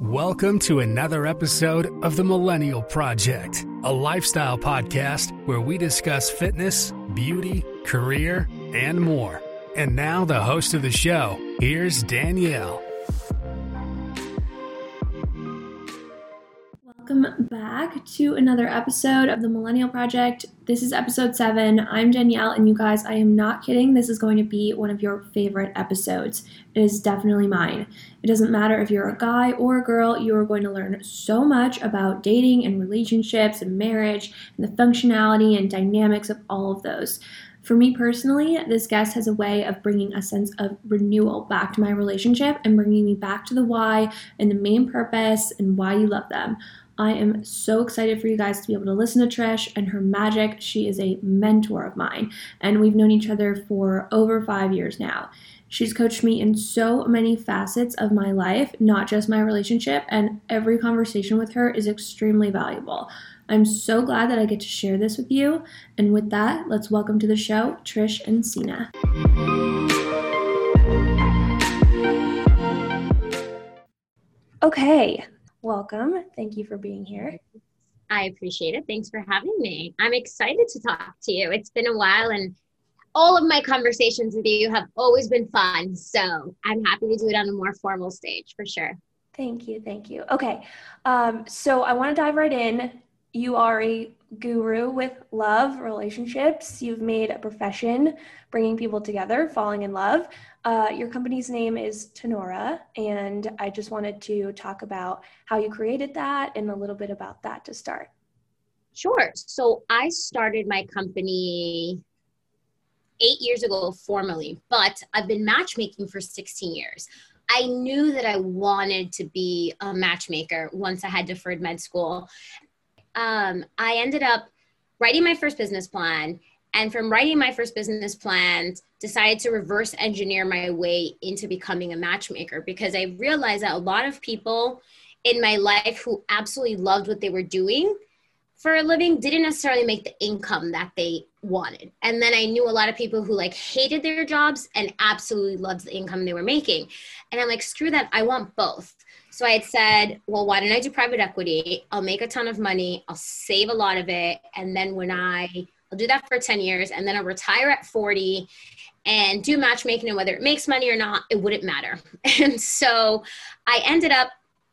Welcome to another episode of The Millennial Project, a lifestyle podcast where we discuss fitness, beauty, career, and more. And now, the host of the show, here's Danielle. Back to another episode of the Millennial Project. This is episode seven. I'm Danielle, and you guys, I am not kidding. This is going to be one of your favorite episodes. It is definitely mine. It doesn't matter if you're a guy or a girl, you are going to learn so much about dating and relationships and marriage and the functionality and dynamics of all of those. For me personally, this guest has a way of bringing a sense of renewal back to my relationship and bringing me back to the why and the main purpose and why you love them. I am so excited for you guys to be able to listen to Trish and her magic. She is a mentor of mine, and we've known each other for over five years now. She's coached me in so many facets of my life, not just my relationship, and every conversation with her is extremely valuable. I'm so glad that I get to share this with you. And with that, let's welcome to the show Trish Encina. Okay, welcome. Thank you for being here. I appreciate it. Thanks for having me. I'm excited to talk to you. It's been a while and all of my conversations with you have always been fun. So I'm happy to do it on a more formal stage for sure. Thank you. Thank you. Okay. Um, so I want to dive right in. You are a guru with love relationships. You've made a profession bringing people together, falling in love. Uh, your company's name is Tenaura, and I just wanted to talk about how you created that and a little bit about that to start. Sure. So I started my company eight years ago formally, but I've been matchmaking for 16 years. I knew that I wanted to be a matchmaker once I had deferred med school. Um, I ended up writing my first business plan and from writing my first business plan, decided to reverse engineer my way into becoming a matchmaker because i realized that a lot of people in my life who absolutely loved what they were doing for a living didn't necessarily make the income that they wanted and then i knew a lot of people who like hated their jobs and absolutely loved the income they were making and i'm like screw that i want both so I had said, well, why don't I do private equity? I'll make a ton of money, I'll save a lot of it. And then when I I'll do that for 10 years and then I'll retire at 40 and do matchmaking and whether it makes money or not, it wouldn't matter. And so I ended up,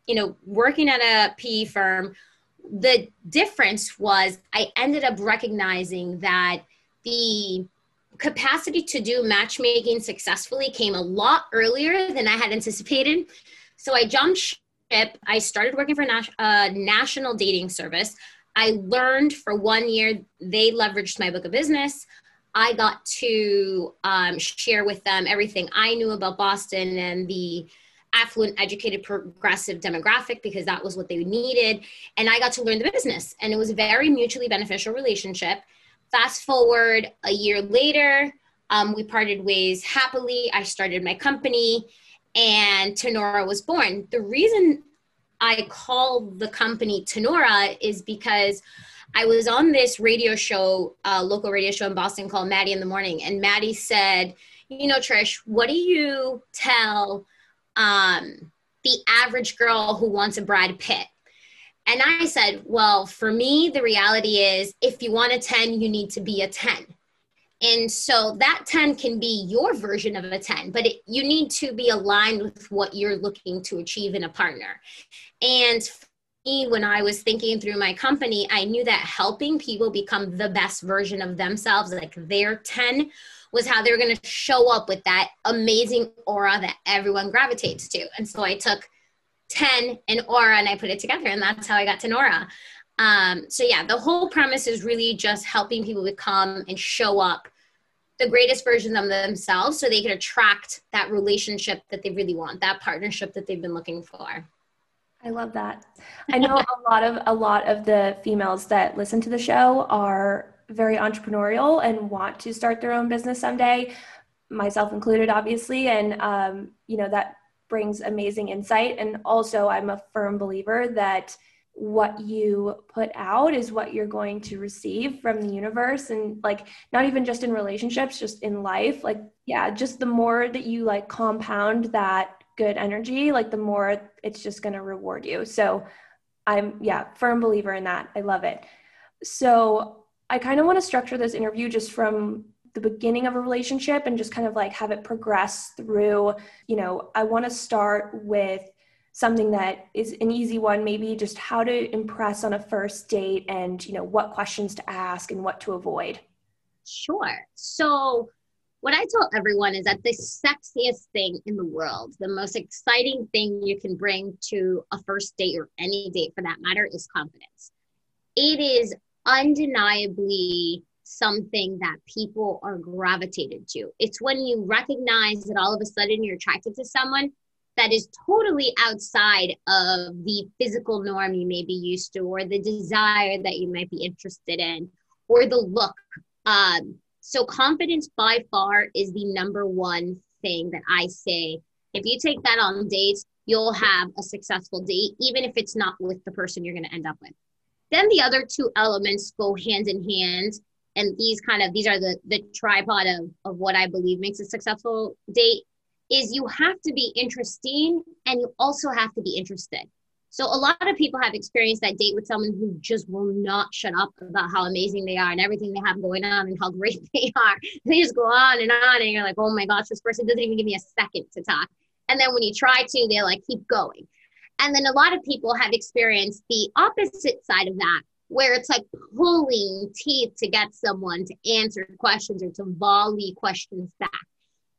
you know, working at a PE firm. The difference was I ended up recognizing that the capacity to do matchmaking successfully came a lot earlier than I had anticipated. So I jumped ship. I started working for a uh, national dating service. I learned for one year, they leveraged my book of business. I got to um, share with them everything I knew about Boston and the affluent, educated, progressive demographic because that was what they needed. And I got to learn the business. And it was a very mutually beneficial relationship. Fast forward a year later, um, we parted ways happily. I started my company and Tenaura was born. The reason I call the company Tenaura is because I was on this radio show, uh, local radio show in Boston called Maddie in the Morning, and Maddie said, "You know, Trish, what do you tell um, the average girl who wants a Brad Pitt?" And I said, "Well, for me, the reality is, if you want a ten, you need to be a ten. And so that 10 can be your version of a 10, but it, you need to be aligned with what you're looking to achieve in a partner. And me, when I was thinking through my company, I knew that helping people become the best version of themselves, like their 10, was how they were going to show up with that amazing aura that everyone gravitates to. And so I took 10 and aura and I put it together, and that's how I got to Nora. Um, so yeah, the whole premise is really just helping people become and show up the greatest version of themselves so they can attract that relationship that they really want, that partnership that they've been looking for. I love that. I know a lot of a lot of the females that listen to the show are very entrepreneurial and want to start their own business someday, myself included, obviously. And um, you know that brings amazing insight. And also, I'm a firm believer that what you put out is what you're going to receive from the universe and like not even just in relationships just in life like yeah just the more that you like compound that good energy, like the more it's just going to reward you. So I'm, yeah, firm believer in that. I love it. So I kind of want to structure this interview just from the beginning of a relationship and just kind of like have it progress through, you know, I want to start with something that is an easy one maybe just how to impress on a first date and you know what questions to ask and what to avoid sure so what i tell everyone is that the sexiest thing in the world the most exciting thing you can bring to a first date or any date for that matter is confidence it is undeniably something that people are gravitated to it's when you recognize that all of a sudden you're attracted to someone that is totally outside of the physical norm you may be used to, or the desire that you might be interested in, or the look. Um, so, confidence by far is the number one thing that I say. If you take that on dates, you'll have a successful date, even if it's not with the person you're going to end up with. Then the other two elements go hand in hand. And these kind of these are the the tripod of, of what I believe makes a successful date is you have to be interesting and you also have to be interested. So a lot of people have experienced that date with someone who just will not shut up about how amazing they are and everything they have going on and how great they are. They just go on and on and you're like, oh my gosh, this person doesn't even give me a second to talk. And then when you try to, they like keep going. And then a lot of people have experienced the opposite side of that, where it's like pulling teeth to get someone to answer questions or to volley questions back.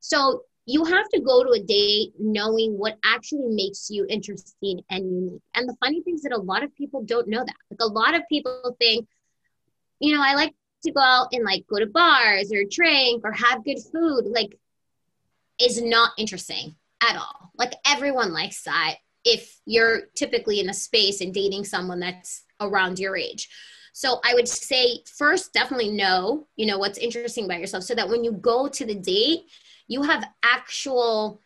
So you have to go to a date knowing what actually makes you interesting and unique. And the funny thing is that a lot of people don't know that. Like a lot of people think, you know, I like to go out and like go to bars or drink or have good food. Like, is not interesting at all. Like everyone likes that if you're typically in a space and dating someone that's around your age. So I would say first definitely know, you know, what's interesting about yourself so that when you go to the date, you have actual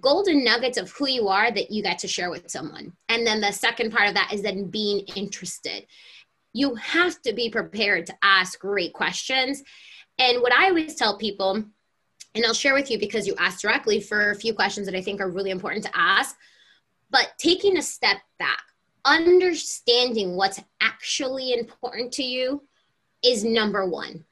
golden nuggets of who you are that you get to share with someone. And then the second part of that is then being interested. You have to be prepared to ask great questions. And what I always tell people, and I'll share with you because you asked directly for a few questions that I think are really important to ask, but taking a step back, understanding what's actually important to you is number one.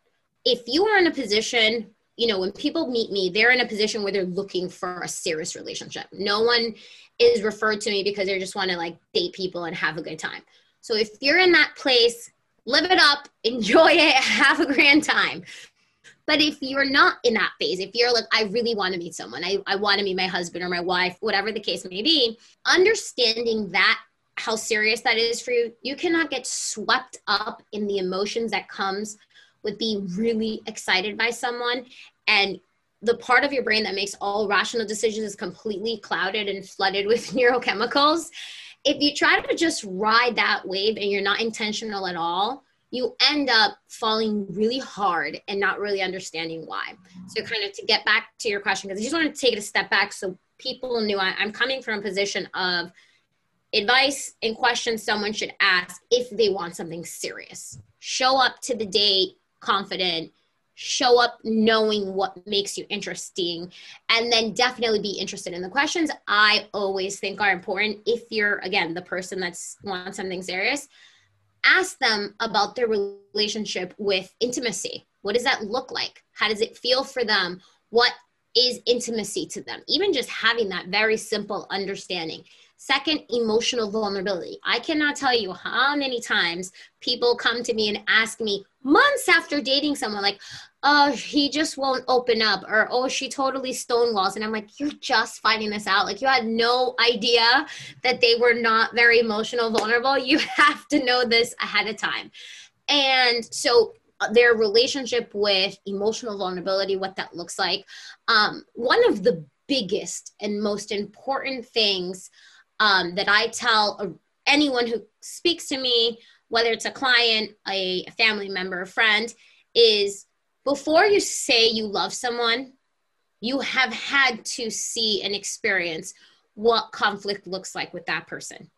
If you are in a position you know, when people meet me, they're in a position where they're looking for a serious relationship. No one is referred to me because they just want to like date people and have a good time. So if you're in that place, live it up, enjoy it, have a grand time. But if you're not in that phase, if you're like, I really want to meet someone, I, I want to meet my husband or my wife, whatever the case may be, understanding that how serious that is for you, you cannot get swept up in the emotions that comes with being really excited by someone and the part of your brain that makes all rational decisions is completely clouded and flooded with neurochemicals. If you try to just ride that wave and you're not intentional at all, you end up falling really hard and not really understanding why. So, kind of to get back to your question, because I just want to take it a step back so people knew I, I'm coming from a position of advice and questions someone should ask if they want something serious. Show up to the date confident show up knowing what makes you interesting and then definitely be interested in the questions. I always think are important. If you're again the person that's wants something serious ask them about their relationship with intimacy. What does that look like? How does it feel for them? What is intimacy to them? Even just having that very simple understanding. Second, emotional vulnerability. I cannot tell you how many times people come to me and ask me months after dating someone, like, oh, he just won't open up, or oh, she totally stonewalls. And I'm like, you're just finding this out. Like, you had no idea that they were not very emotional, vulnerable. You have to know this ahead of time. And so, uh, their relationship with emotional vulnerability, what that looks like. Um, one of the biggest and most important things um, that I tell anyone who speaks to me, whether it's a client, a family member, a friend, is before you say you love someone, you have had to see and experience what conflict looks like with that person.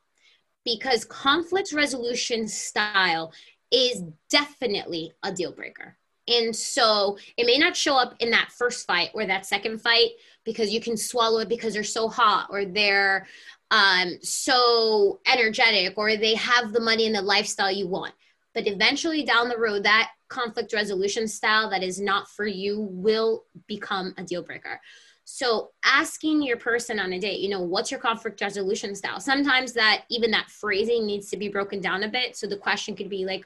Because conflict resolution style is definitely a deal breaker. And so it may not show up in that first fight or that second fight because you can swallow it because they're so hot or they're um, so energetic or they have the money and the lifestyle you want. But eventually down the road, that conflict resolution style that is not for you will become a deal breaker. So asking your person on a date, you know, what's your conflict resolution style? Sometimes that even that phrasing needs to be broken down a bit. So the question could be like,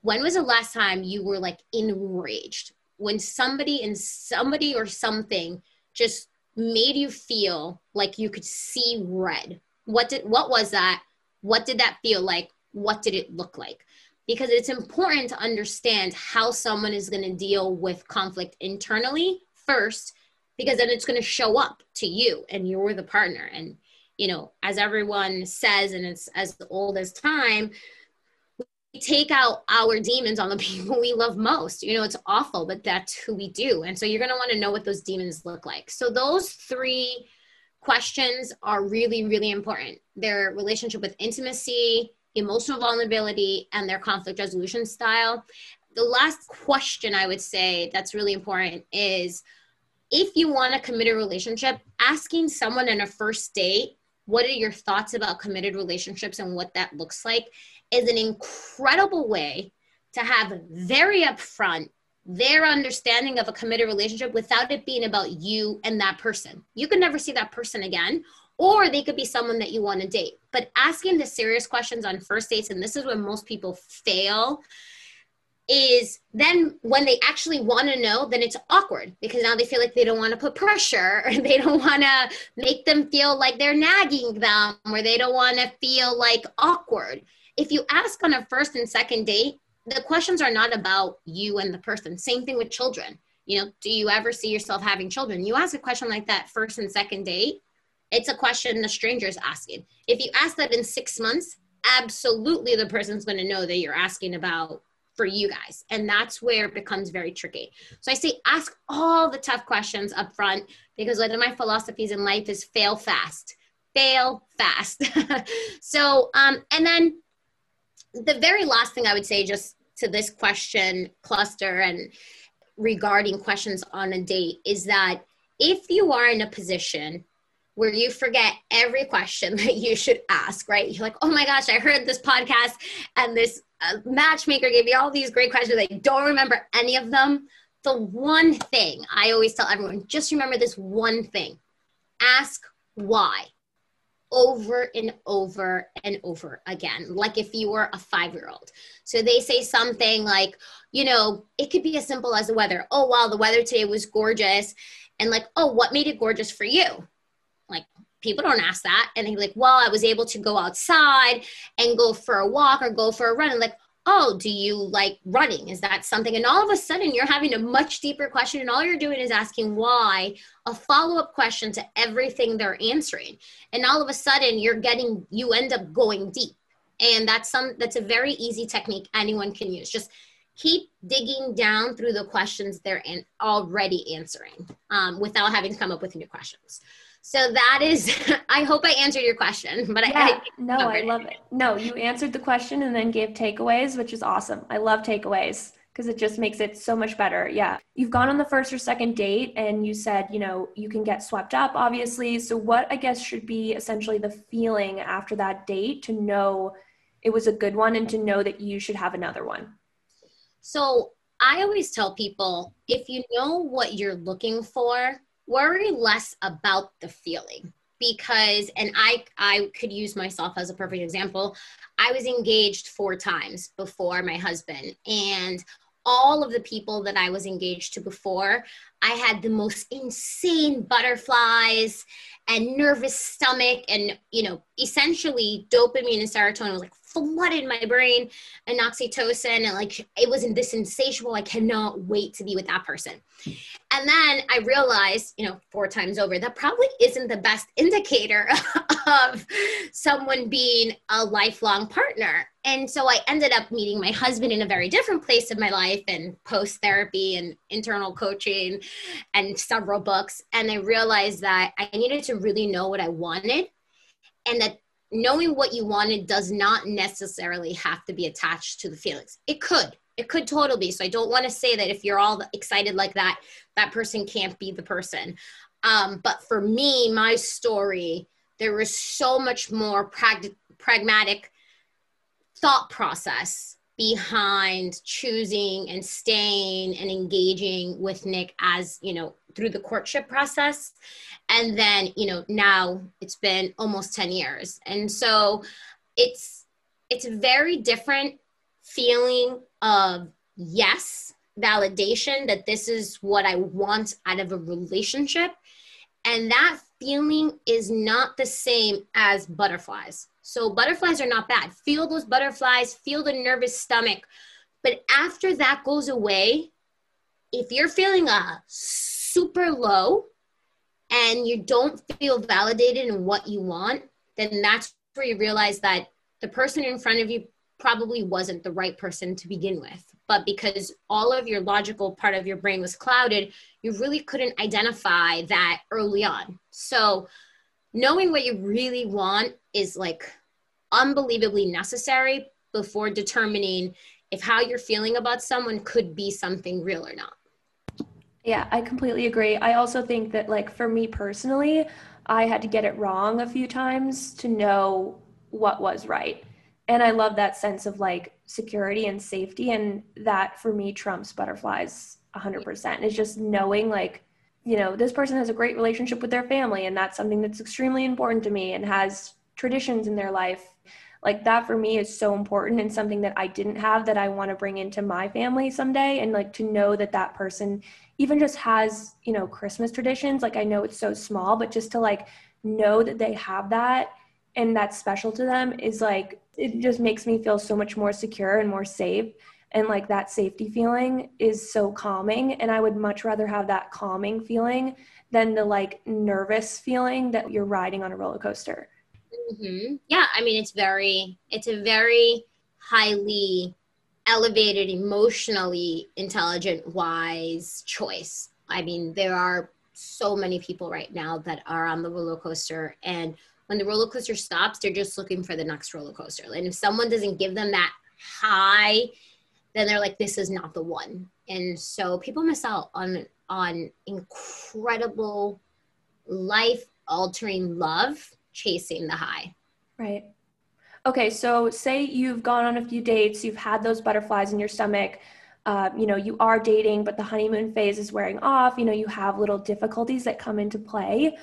when was the last time you were like enraged? When somebody and somebody or something just made you feel like you could see red. What did what was that? What did that feel like? What did it look like? Because it's important to understand how someone is going to deal with conflict internally first because then it's going to show up to you and you're the partner and you know as everyone says and it's as old as time take out our demons on the people we love most. You know it's awful but that's who we do. And so you're going to want to know what those demons look like. So those three questions are really really important. Their relationship with intimacy emotional vulnerability and their conflict resolution style. The last question i would say that's really important is if you want to commit a relationship, asking someone in a first date, what are your thoughts about committed relationships and what that looks like is an incredible way to have very upfront their understanding of a committed relationship without it being about you and that person. You can never see that person again, or they could be someone that you want to date. But asking the serious questions on first dates, and this is where most people fail, is then when they actually want to know, then it's awkward because now they feel like they don't want to put pressure or they don't want to make them feel like they're nagging them or they don't want to feel like awkward. If you ask on a first and second date, the questions are not about you and the person. Same thing with children. You know, do you ever see yourself having children? You ask a question like that first and second date, it's a question the stranger is asking. If you ask that in six months, absolutely the person's going to know that you're asking about for you guys. And that's where it becomes very tricky. So I say ask all the tough questions up front because one of my philosophies in life is fail fast. Fail fast. so um and then the very last thing I would say just to this question cluster and regarding questions on a date is that if you are in a position where you forget every question that you should ask, right? You're like, oh my gosh, I heard this podcast and this a matchmaker gave me all these great questions. I don't remember any of them. The one thing I always tell everyone just remember this one thing ask why over and over and over again, like if you were a five year old. So they say something like, you know, it could be as simple as the weather. Oh, wow, the weather today was gorgeous. And like, oh, what made it gorgeous for you? Like, people don't ask that. And they're like, well, I was able to go outside and go for a walk or go for a run. And like, oh, do you like running? Is that something? And all of a sudden, you're having a much deeper question, and all you're doing is asking why, a follow up question to everything they're answering. And all of a sudden, you're getting, you end up going deep. And that's some, that's a very easy technique anyone can use. Just keep digging down through the questions they're in, already answering um, without having to come up with new questions. So that is, I hope I answered your question, but yeah, I, I no, I love it. No, you answered the question and then gave takeaways, which is awesome. I love takeaways because it just makes it so much better. Yeah. You've gone on the first or second date and you said, you know, you can get swept up, obviously. So, what I guess should be essentially the feeling after that date to know it was a good one and to know that you should have another one? So, I always tell people if you know what you're looking for, worry less about the feeling because and i i could use myself as a perfect example. I was engaged four times before my husband and all of the people that i was engaged to before i had the most insane butterflies and nervous stomach and you know essentially dopamine and serotonin was like flooded my brain and oxytocin and like it was this insatiable. I cannot wait to be with that person. And then i realized you know four times over that probably isn't the best indicator of someone being a lifelong partner. And so i ended up meeting my husband in a very different place of my life and post therapy and internal coaching and several books and i realized that i needed to really know what i wanted and that knowing what you wanted does not necessarily have to be attached to the feelings. It could, It could totally be. So I don't want to say that if you're all excited like that, that person can't be the person. Um, but for me, my story, there was so much more prag- pragmatic thought process behind choosing and staying and engaging with Nick as, you know, through the courtship process. And then, you know, now it's been almost 10 years. And so it's it's a very different feeling of yes, validation that this is what I want out of a relationship. And that feeling is not the same as butterflies. So butterflies are not bad. Feel those butterflies, feel the nervous stomach. But after that goes away, if you're feeling a super low and you don't feel validated in what you want, then that's where you realize that the person in front of you probably wasn't the right person to begin with. But because all of your logical part of your brain was clouded, you really couldn't identify that early on. So, knowing what you really want is like unbelievably necessary before determining if how you're feeling about someone could be something real or not. Yeah, I completely agree. I also think that, like, for me personally, I had to get it wrong a few times to know what was right. And I love that sense of like security and safety. And that for me trumps butterflies 100%. It's just knowing, like, you know, this person has a great relationship with their family, and that's something that's extremely important to me and has traditions in their life. Like, that for me is so important and something that I didn't have that I want to bring into my family someday. And like to know that that person even just has, you know, Christmas traditions. Like, I know it's so small, but just to like know that they have that and that's special to them is like, it just makes me feel so much more secure and more safe and like that safety feeling is so calming and i would much rather have that calming feeling than the like nervous feeling that you're riding on a roller coaster mm-hmm. yeah i mean it's very it's a very highly elevated emotionally intelligent wise choice i mean there are so many people right now that are on the roller coaster and when the roller coaster stops they're just looking for the next roller coaster and if someone doesn't give them that high then they're like, this is not the one. And so people miss out on on incredible life altering love chasing the high. Right. Okay, so say you've gone on a few dates, you've had those butterflies in your stomach. Uh, you know, you are dating, but the honeymoon phase is wearing off. You know, you have little difficulties that come into play.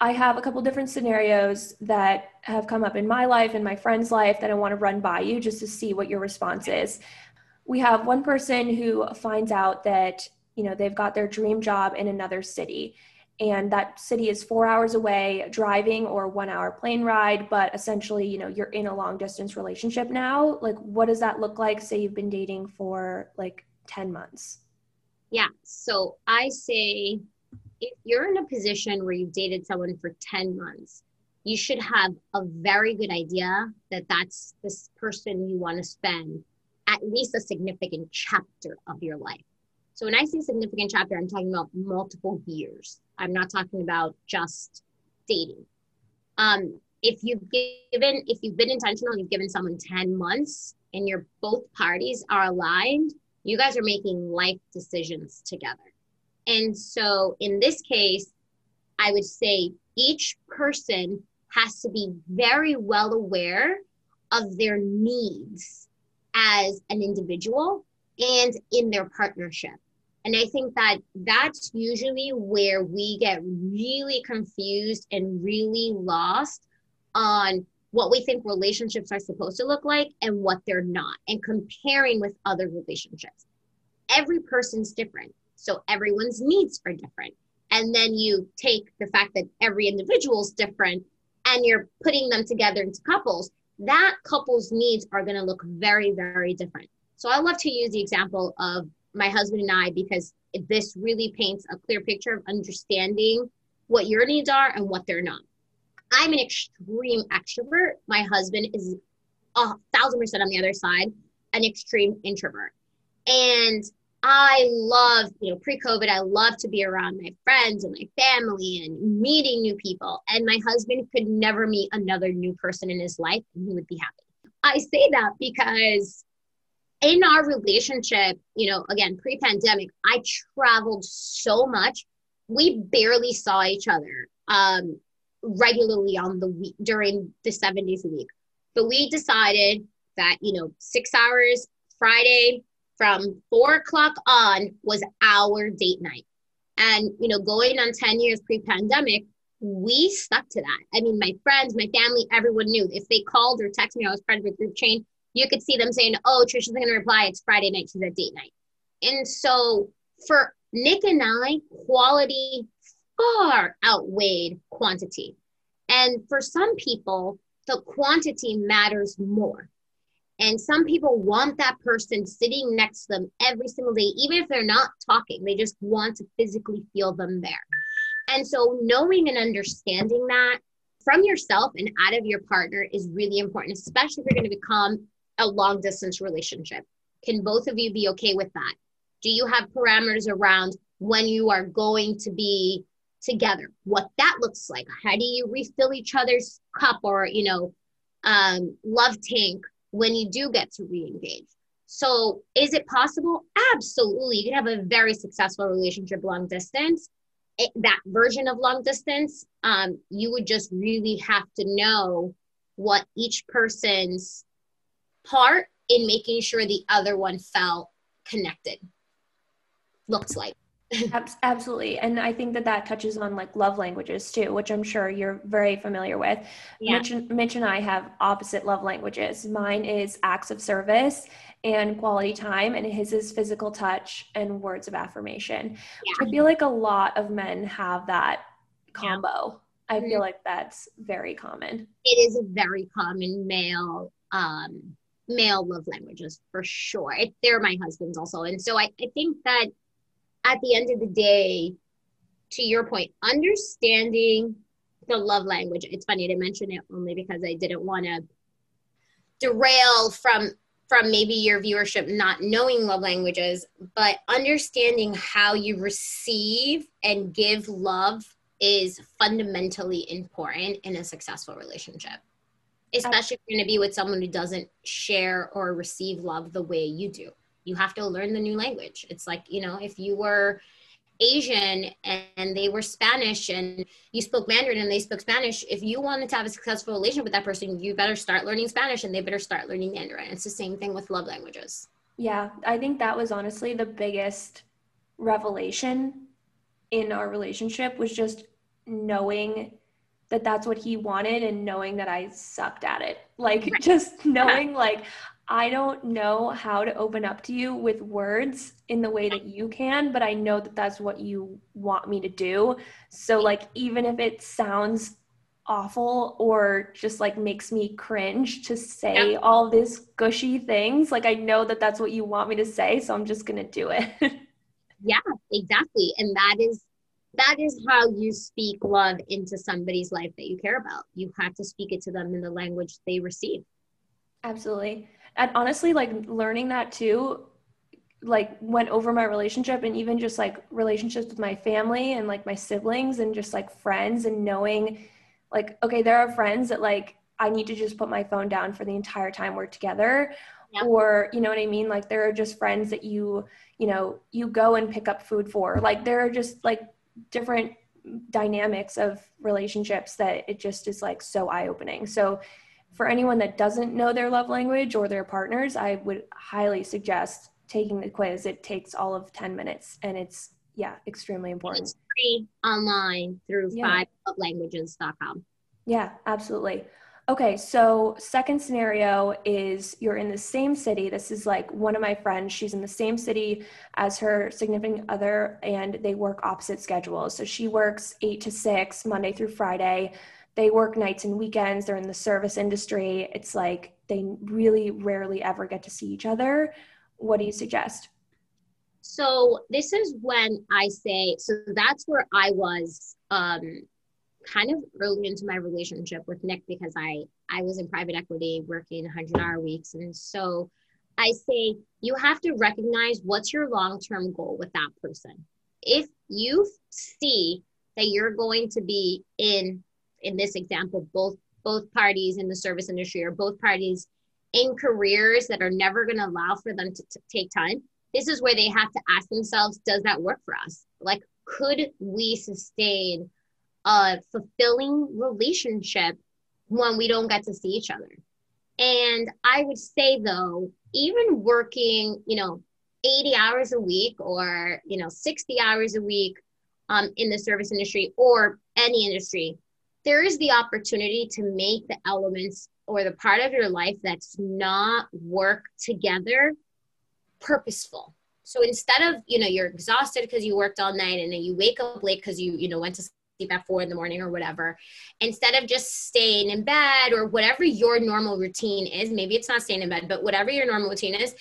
I have a couple different scenarios that have come up in my life and my friend's life that I want to run by you just to see what your response is we have one person who finds out that you know they've got their dream job in another city and that city is four hours away driving or one hour plane ride but essentially you know you're in a long distance relationship now. Like what does that look like? Say you've been dating for like 10 months. Yeah. So i say if you're in a position where you've dated someone for 10 months you should have a very good idea that that's this person you want to spend at least a significant chapter of your life. So when I say significant chapter, I'm talking about multiple years. I'm not talking about just dating. Um, if you've given, if you've been intentional, you've given someone 10 months and your both parties are aligned, you guys are making life decisions together. And so in this case, I would say each person has to be very well aware of their needs as an individual and in their partnership. And I think that that's usually where we get really confused and really lost on what we think relationships are supposed to look like and what they're not, and comparing with other relationships. Every person's different, so everyone's needs are different. And then you take the fact that every individual is different and you're putting them together into couples that couple's needs are going to look very, very different. So I love to use the example of my husband and I because this really paints a clear picture of understanding what your needs are and what they're not. I'm an extreme extrovert. My husband is a thousand percent on the other side, an extreme introvert. And I love, you know, pre COVID, I love to be around my friends and my family and meeting new people. And my husband could never meet another new person in his life and he would be happy. I say that because in our relationship, you know, again, pre pandemic, I traveled so much. We barely saw each other um, regularly on the week during the seven days a week. But we decided that, you know, six hours Friday from four o'clock on was our date night. And, you know, going on 10 years pre pandemic, we stuck to that. I mean, my friends, my family, everyone knew if they called or texted me, I was part of a group chain you could see them saying, "Oh, Trisha's going to reply. It's Friday night. She's at date night." And so for Nick and I, quality far outweighed quantity. And for some people, the quantity matters more. And some people want that person sitting next to them every single day, even if they're not talking, they just want to physically feel them there. And so, knowing and understanding that from yourself and out of your partner is really important, especially if you're going to become a long distance relationship. Can both of you be okay with that? Do you have parameters around when you are going to be together? What that looks like? How do you refill each other's cup or, you know, um, love tank when you do get to re-engage? So is it possible? Absolutely. You can have a very successful relationship long distance. It, that version of long distance, um, you would just really have to know what each person's part in making sure the other one felt connected looks like absolutely and i think that that touches on like love languages too which i'm sure you're very familiar with yeah. mitch, mitch and i have opposite love languages mine is acts of service and quality time and his is physical touch and words of affirmation yeah. i feel like a lot of men have that combo yeah. i feel mm-hmm. like that's very common it is a very common male um male love languages for sure. It, they're my husband's also. And so I, I think that at the end of the day, to your point, understanding the love language, it's funny to mention it only because I didn't want to derail from from maybe your viewership not knowing love languages, but understanding how you receive and give love is fundamentally important in a successful relationship especially if you're going to be with someone who doesn't share or receive love the way you do. You have to learn the new language. It's like, you know, if you were Asian and they were Spanish and you spoke Mandarin and they spoke Spanish, if you wanted to have a successful relationship with that person, you better start learning Spanish and they better start learning Mandarin. It's the same thing with love languages. Yeah, I think that was honestly the biggest revelation in our relationship was just knowing that that's what he wanted and knowing that I sucked at it. Like right. just knowing like I don't know how to open up to you with words in the way that you can, but I know that that's what you want me to do. So like even if it sounds awful or just like makes me cringe to say yep. all these gushy things, like I know that that's what you want me to say, so I'm just going to do it. yeah, exactly. And that is that is how you speak love into somebody's life that you care about. You have to speak it to them in the language they receive. Absolutely. And honestly, like learning that too, like went over my relationship and even just like relationships with my family and like my siblings and just like friends and knowing like, okay, there are friends that like I need to just put my phone down for the entire time we're together. Yeah. Or, you know what I mean? Like there are just friends that you, you know, you go and pick up food for. Like there are just like different dynamics of relationships that it just is like so eye opening. So, for anyone that doesn't know their love language or their partners, I would highly suggest taking the quiz. It takes all of 10 minutes and it's, yeah, extremely important. It's free online through yeah. fivelanguages.com. Yeah, absolutely. Okay, so second scenario is you're in the same city. This is like one of my friends. She's in the same city as her significant other, and they work opposite schedules. So she works eight to six, Monday through Friday. They work nights and weekends. They're in the service industry. It's like they really rarely ever get to see each other. What do you suggest? So this is when I say, so that's where I was um, kind of early into my relationship with Nick because I I was in private equity working 100 hour weeks and so I say you have to recognize what's your long-term goal with that person. If you see that you're going to be in in this example both both parties in the service industry or both parties in careers that are never going to allow for them to, to take time, this is where they have to ask themselves, does that work for us? Like, could we sustain a fulfilling relationship when we don't get to see each other? And I would say though, even working, you know, 80 hours a week or, you know, 60 hours a week um, in the service industry or any industry, there is the opportunity to make the elements or the part of your life that's not work together purposeful. So instead of, you know, you're exhausted because you worked all night and then you wake up late because you, you know, went to sleep at four in the morning or whatever, instead of just staying in bed or whatever your normal routine is, maybe it's not staying in bed, but whatever your normal routine is,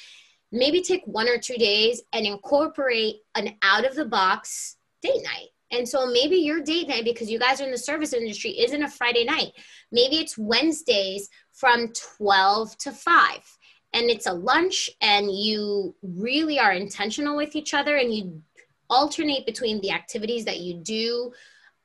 maybe take one or two days and incorporate an out of the box date night and so maybe your date night, because you guys are in the service industry, isn't a Friday night. Maybe it's Wednesdays from 12 to 5. And it's a lunch, and you really are intentional with each other, and you alternate between the activities that you do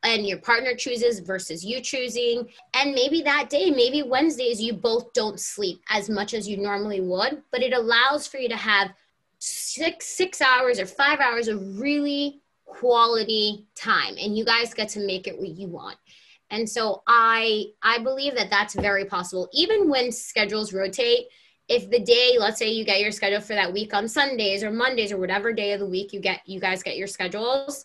and your partner chooses versus you choosing. And maybe that day, maybe Wednesdays, you both don't sleep as much as you normally would, but it allows for you to have six six hours or five hours of really quality time and you guys get to make it what you want and so i i believe that that's very possible even when schedules rotate if the day let's say you get your schedule for that week on sundays or mondays or whatever day of the week you get you guys get your schedules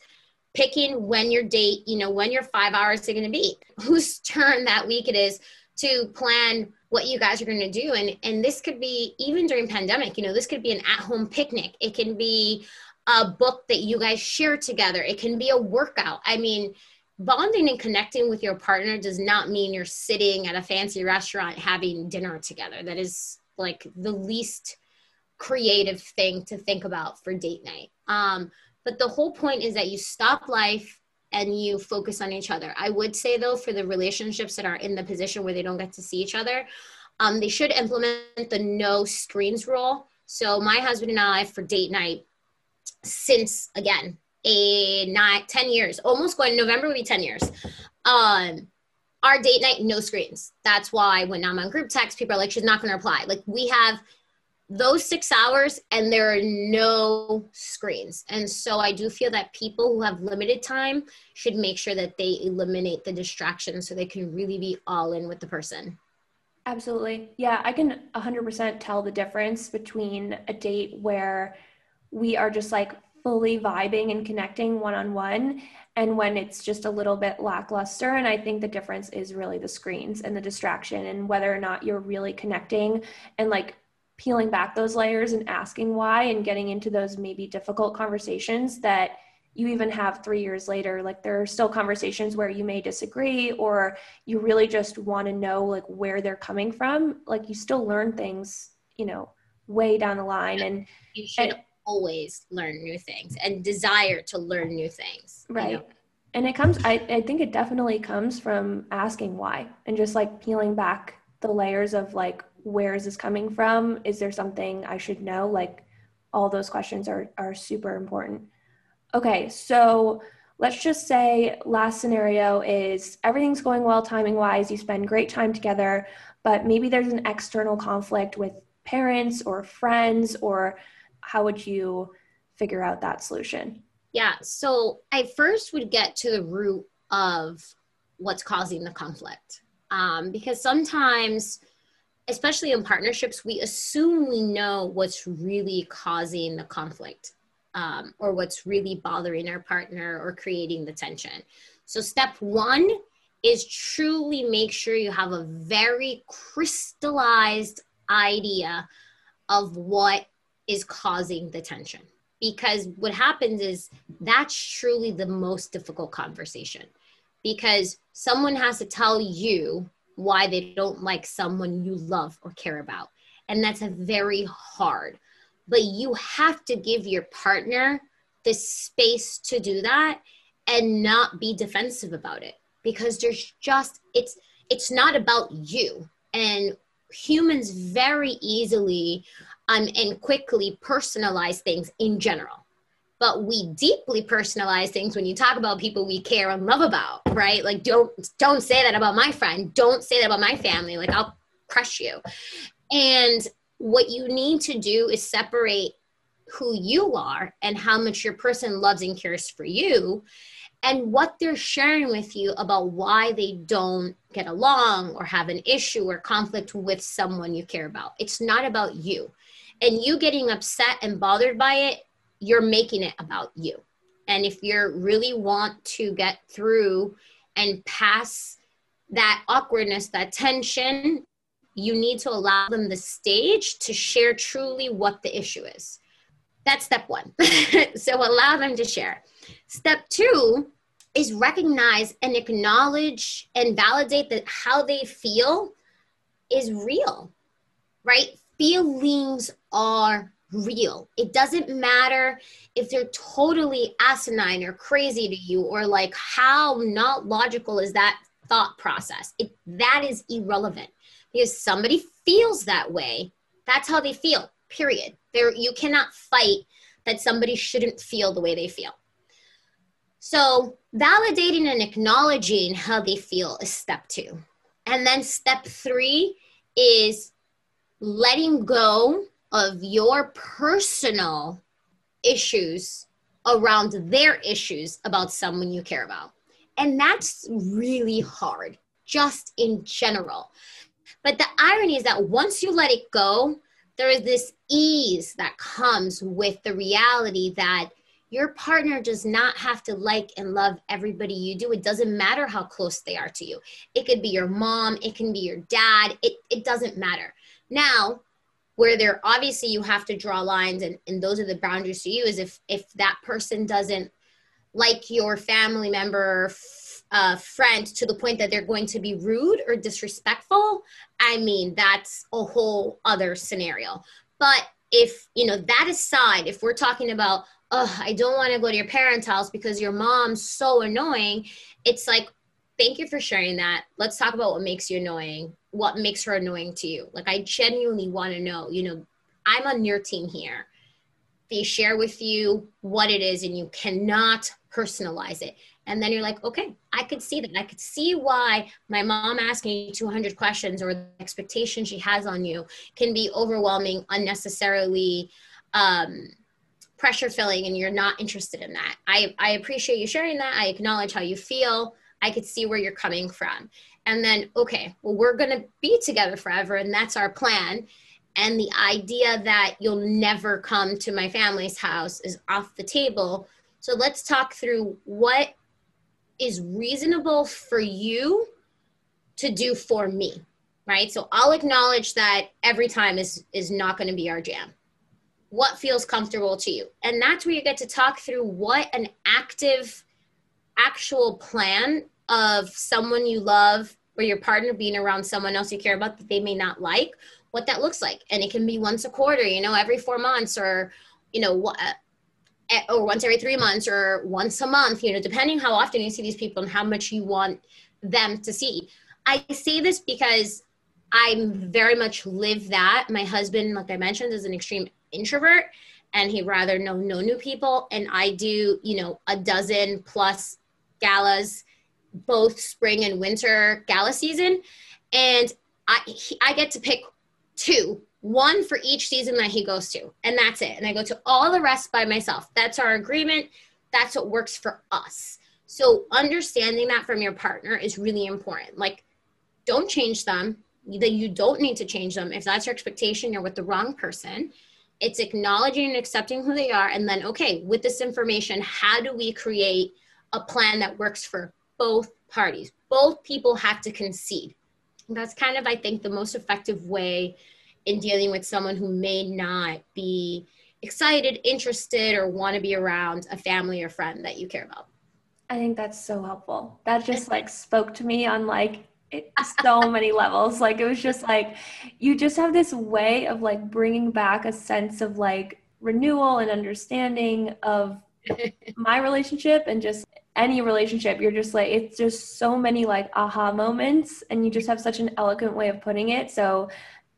picking when your date you know when your five hours are going to be whose turn that week it is to plan what you guys are going to do and and this could be even during pandemic you know this could be an at home picnic it can be a book that you guys share together. It can be a workout. I mean, bonding and connecting with your partner does not mean you're sitting at a fancy restaurant having dinner together. That is like the least creative thing to think about for date night. Um, but the whole point is that you stop life and you focus on each other. I would say though, for the relationships that are in the position where they don't get to see each other, um, they should implement the no screens rule. So my husband and I for date night, since again a nine, 10 years, almost going November will be 10 years. Um, our date night, no screens. That's why when I'm on group text, people are like, she's not going to reply. Like we have those six hours and there are no screens. And so I do feel that people who have limited time should make sure that they eliminate the distractions so they can really be all in with the person. Absolutely. Yeah, I can 100% tell the difference between a date where we are just like fully vibing and connecting one on one and when it's just a little bit lackluster and i think the difference is really the screens and the distraction and whether or not you're really connecting and like peeling back those layers and asking why and getting into those maybe difficult conversations that you even have 3 years later like there are still conversations where you may disagree or you really just want to know like where they're coming from like you still learn things you know way down the line and you should and, always learn new things and desire to learn new things. Right. You know? And it comes, I, I think it definitely comes from asking why and just like peeling back the layers of like, where is this coming from? Is there something I should know? Like, all those questions are, are super important. Okay, so let's just say last scenario is everything's going well timing wise, you spend great time together, but maybe there's an external conflict with parents or friends or how would you figure out that solution? Yeah, so I first would get to the root of what's causing the conflict. Um, because sometimes, especially in partnerships, we assume we know what's really causing the conflict um, or what's really bothering our partner or creating the tension. So, step one is truly make sure you have a very crystallized idea of what is causing the tension because what happens is that's truly the most difficult conversation because someone has to tell you why they don't like someone you love or care about and that's a very hard but you have to give your partner the space to do that and not be defensive about it because there's just it's it's not about you and humans very easily um, and quickly personalize things in general. But we deeply personalize things when you talk about people we care and love about, right? Like don't don't say that about my friend. Don't say that about my family. Like I'll crush you. And what you need to do is separate who you are and how much your person loves and cares for you and what they're sharing with you about why they don't get along or have an issue or conflict with someone you care about. It's not about you. And you getting upset and bothered by it, you're making it about you. And if you really want to get through and pass that awkwardness, that tension, you need to allow them the stage to share truly what the issue is. That's step one. so allow them to share. Step two is recognize and acknowledge and validate that how they feel is real, right? Feelings are real. It doesn't matter if they're totally asinine or crazy to you or like how not logical is that thought process. It, that is irrelevant because somebody feels that way. That's how they feel, period. There, you cannot fight that somebody shouldn't feel the way they feel. So, validating and acknowledging how they feel is step two. And then step three is letting go of your personal issues around their issues about someone you care about. And that's really hard, just in general. But the irony is that once you let it go, there is this ease that comes with the reality that your partner does not have to like and love everybody you do. It doesn't matter how close they are to you. It could be your mom, it can be your dad, it, it doesn't matter. Now, where there obviously you have to draw lines and, and those are the boundaries to you is if if that person doesn't like your family member uh, friend to the point that they're going to be rude or disrespectful i mean that's a whole other scenario. But if you know that aside if we're talking about oh i don't want to go to your parents house because your mom's so annoying it's like thank you for sharing that. Let's talk about what makes you annoying what makes her annoying to you. Like i genuinely want to know you know i'm on your team here. They share with you what it is and you cannot personalize it. And then you're like okay i could see that. I could see why my mom asking you 200 questions or the expectation she has on you can be overwhelming unnecessarily um, pressure filling and you're not interested in that. I, I appreciate you sharing that. I acknowledge how you feel i could see where you're coming from and then okay well we're going to be together forever and that's our plan and the idea that you'll never come to my family's house is off the table so let's talk through what is reasonable for you to do for me, right? So I'll acknowledge that every time is is not going to be our jam. What feels comfortable to you? And that's where you get to talk through what an active actual plan of someone you love or your partner being around someone else you care about that they may not like, what that looks like. And it can be once a quarter, you know, every 4 months or you know, what eh, or once every three months or once a month, you know, depending how often you see these people and how much you want them to see. I say this because I very much live that. My husband, like I mentioned, is an extreme introvert and he'd rather know no new people. And I do, you know, a dozen plus galas, both spring and winter gala season. And I, he, I get to pick two one for each season that he goes to, and that's it. And I go to all the rest by myself. That's our agreement. That's what works for us. So understanding that from your partner is really important. Like, don't change them. That you don't need to change them. If that's your expectation, you're with the wrong person. It's acknowledging and accepting who they are, and then okay, with this information, how do we create a plan that works for both parties? Both people have to concede. That's kind of, I think, the most effective way in dealing with someone who may not be excited, interested, or want to be around a family or friend that you care about. I think that's so helpful. That just like spoke to me on like it, so many levels. Like it was just like you just have this way of like bringing back a sense of like renewal and understanding of my relationship and just any relationship. You're just like it's just so many like aha moments and you just have such an eloquent way of putting it. So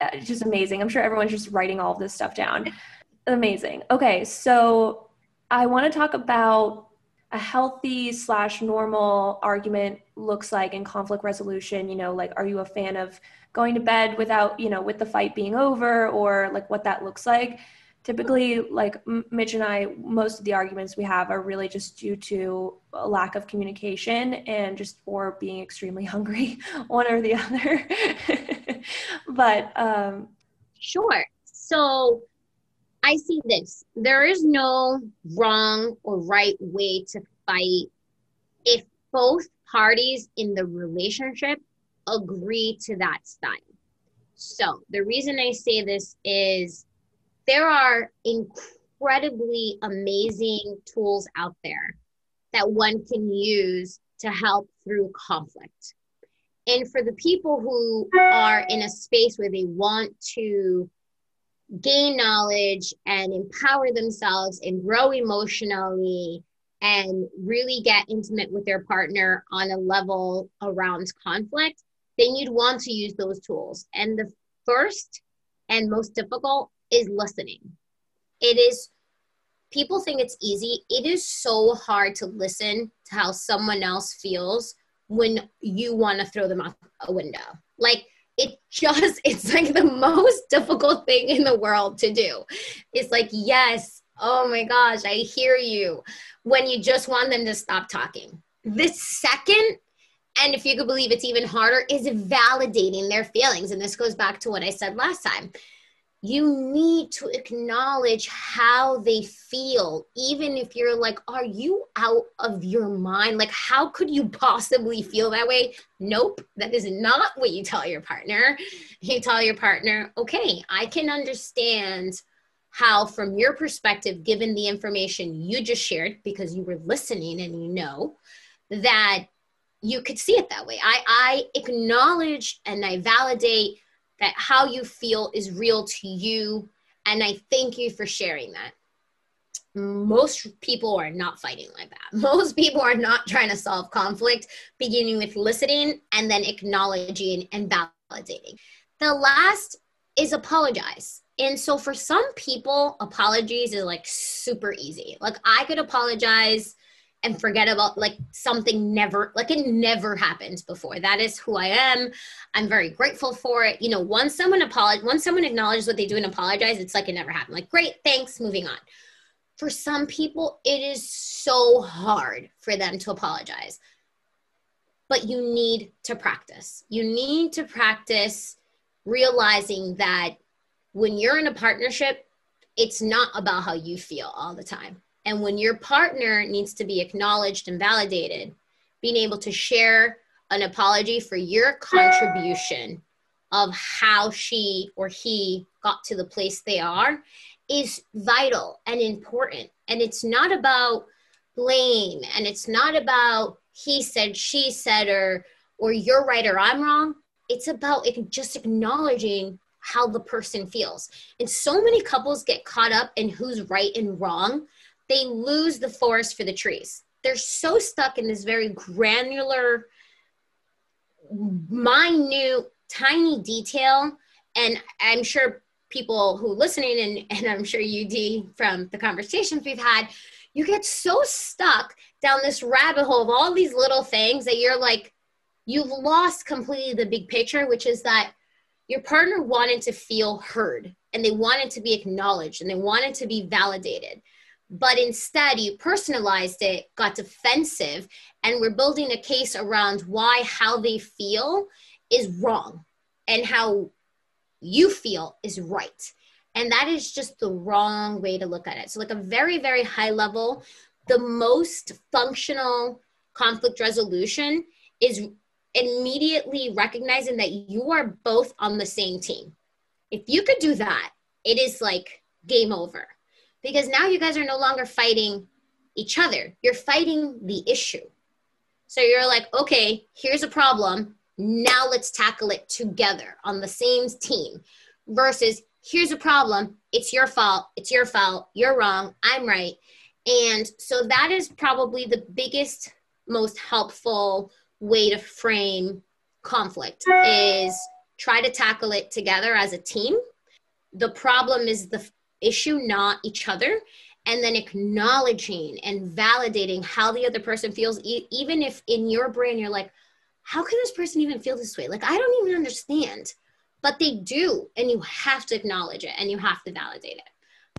uh, it's just amazing. I'm sure everyone's just writing all of this stuff down. Amazing. Okay, so I want to talk about a healthy slash normal argument looks like in conflict resolution you know like are you a fan of going to bed without you know with the fight being over or like what that looks like typically like mitch and i most of the arguments we have are really just due to a lack of communication and just or being extremely hungry one or the other but um sure so I see this. There is no wrong or right way to fight if both parties in the relationship agree to that style. So, the reason I say this is there are incredibly amazing tools out there that one can use to help through conflict. And for the people who are in a space where they want to gain knowledge and empower themselves and grow emotionally and really get intimate with their partner on a level around conflict, then you'd want to use those tools. And the first and most difficult is listening. It is, people think it's easy. It is so hard to listen to how someone else feels when you want to throw them out a window. Like, it just it's like the most difficult thing in the world to do it's like yes oh my gosh i hear you when you just want them to stop talking the second and if you could believe it's even harder is validating their feelings and this goes back to what i said last time you need to acknowledge how they feel even if you're like are you out of your mind? Like how could you possibly feel that way? Nope that is not what you tell your partner. You tell your partner okay i can understand how from your perspective given the information you just shared because you were listening and you know that you could see it that way. I i acknowledge and i validate that how you feel is real to you. And I thank you for sharing that. Most people are not fighting like that. Most people are not trying to solve conflict, beginning with listening and then acknowledging and validating. The last is apologize. And so for some people, apologies is like super easy. Like I could apologize and forget about like something never like it never happened before. That is who i am. I'm very grateful for it. You know once someone apologize once someone acknowledges what they do and apologize it's like it never happened. Like great thanks moving on. For some people it is so hard for them to apologize. But you need to practice. You need to practice realizing that when you're in a partnership it's not about how you feel all the time and when your partner needs to be acknowledged and validated, being able to share an apology for your contribution of how she or he got to the place they are is vital and important. And it's not about blame and it's not about he said, she said, or or you're right or I'm wrong. It's about just acknowledging how the person feels. And so many couples get caught up in who's right and wrong they lose the forest for the trees. They're so stuck in this very granular, minute, tiny detail. And I'm sure people who listening and, and I'm sure you D from the conversations we've had, you get so stuck down this rabbit hole of all these little things that you're like, you've lost completely the big picture, which is that your partner wanted to feel heard and they wanted to be acknowledged and they wanted to be validated but instead you personalized it, got defensive, and we're building a case around why how they feel is wrong and how you feel is right. And that is just the wrong way to look at it. So, like a very, very high level, the most functional conflict resolution is immediately recognizing that you are both on the same team. If you could do that, it is like game over because now you guys are no longer fighting each other, you're fighting the issue. So you're like, okay, here's a problem. Now let's tackle it together on the same team versus here's a problem. It's your fault. It's your fault. You're wrong. I'm right. And so that is probably the biggest, most helpful way to frame conflict is try to tackle it together as a team. The problem is the issue, not each other. and then acknowledging and validating how the other person feels e- even if in your brain you're like how can this person even feel this way? Like i don't even understand. But they do and you have to acknowledge it and you have to validate it.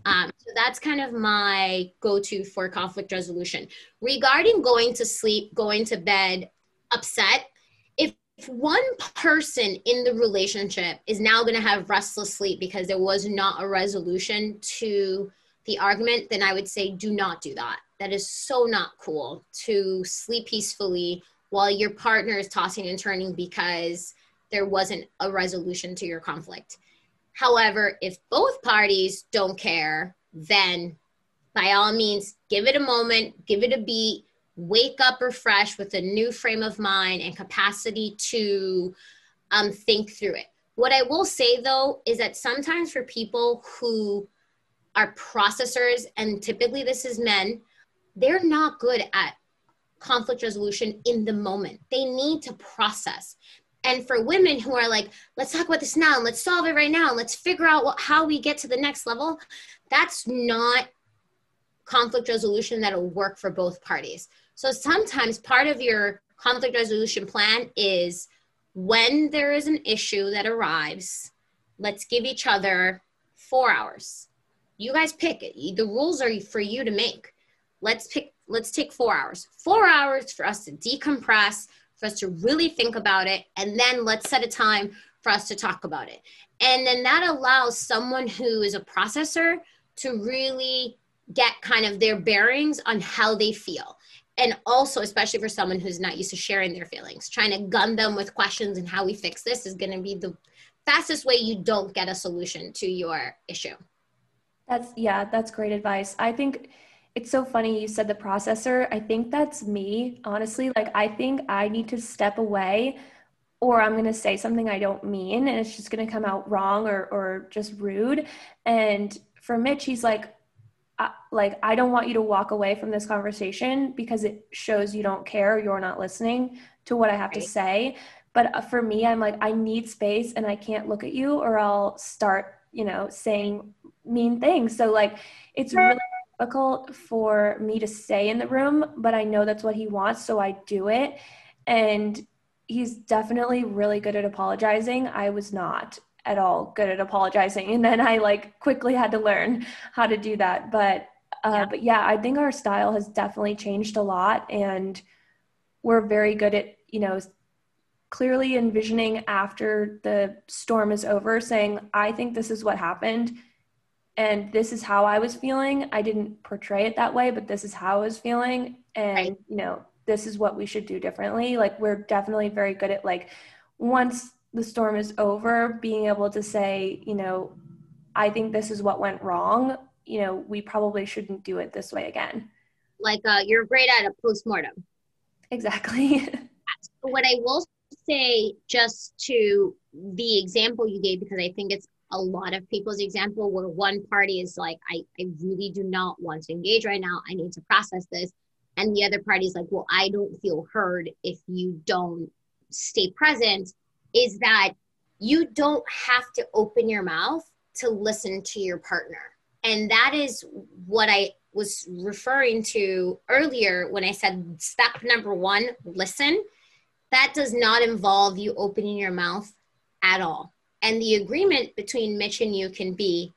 Um, so that's kind of my go-to for conflict resolution. Regarding going to sleep going to bed upset if one person in the relationship is now going to have restless sleep because there was not a resolution to the argument, then I would say do not do that. That is so not cool to sleep peacefully while your partner is tossing and turning because there wasn't a resolution to your conflict. However, if both parties don't care, then by all means, give it a moment, give it a beat, wake up refreshed with a new frame of mind and capacity to um, think through it. What I will say though is that sometimes for people who are processors, and typically this is men, they're not good at conflict resolution in the moment. They need to process. And for women who are like, let's talk about this now and let's solve it right now and let's figure out what, how we get to the next level, that's not conflict resolution that'll work for both parties. So sometimes part of your conflict resolution plan is when there is an issue that arrives, let's give each other four hours you guys pick it. The rules are for you to make. Let's pick, let's take four hours. Four hours for us to decompress, for us to really think about it, and then let's set a time for us to talk about it. And then that allows someone who is a processor to really get kind of their bearings on how they feel. And also, especially for someone who's not used to sharing their feelings, trying to gun them with questions and how we fix this is going to be the fastest way you don't get a solution to your issue. That's yeah, that's great advice. I think it's so funny you said the processor. I think that's me, honestly. Like I think I need to step away or I'm going to say something I don't mean and it's just going to come out wrong or or just rude. And for Mitch, he's like like I don't want you to walk away from this conversation because it shows you don't care, you're not listening to what I have right. to say. But uh, for me, I'm like I need space and I can't look at you or I'll start, you know, saying mean things. So like it's really difficult for me to stay in the room, but I know that's what he wants, so I do it. And he's definitely really good at apologizing. I was not at all good at apologizing and then I like quickly had to learn how to do that. But uh, yeah. but yeah, I think our style has definitely changed a lot and we're very good at, you know, clearly envisioning after the storm is over saying, I think this is what happened and this is how I was feeling. I didn't portray it that way, but this is how I was feeling. And, right. you know, this is what we should do differently. Like, we're definitely very good at, like, once the storm is over, being able to say, you know, I think this is what went wrong. You know, we probably shouldn't do it this way again. Like, uh, you're great at a postmortem. Exactly. what I will say, just to the example you gave, because I think it's a lot of people's example where one party is like, I, I really do not want to engage right now. I need to process this. And the other party is like, well, I don't feel heard if you don't stay present. Is that you don't have to open your mouth to listen to your partner. And that is what I was referring to earlier when I said step number one, listen. That does not involve you opening your mouth at all. And the agreement between Mitch and you can be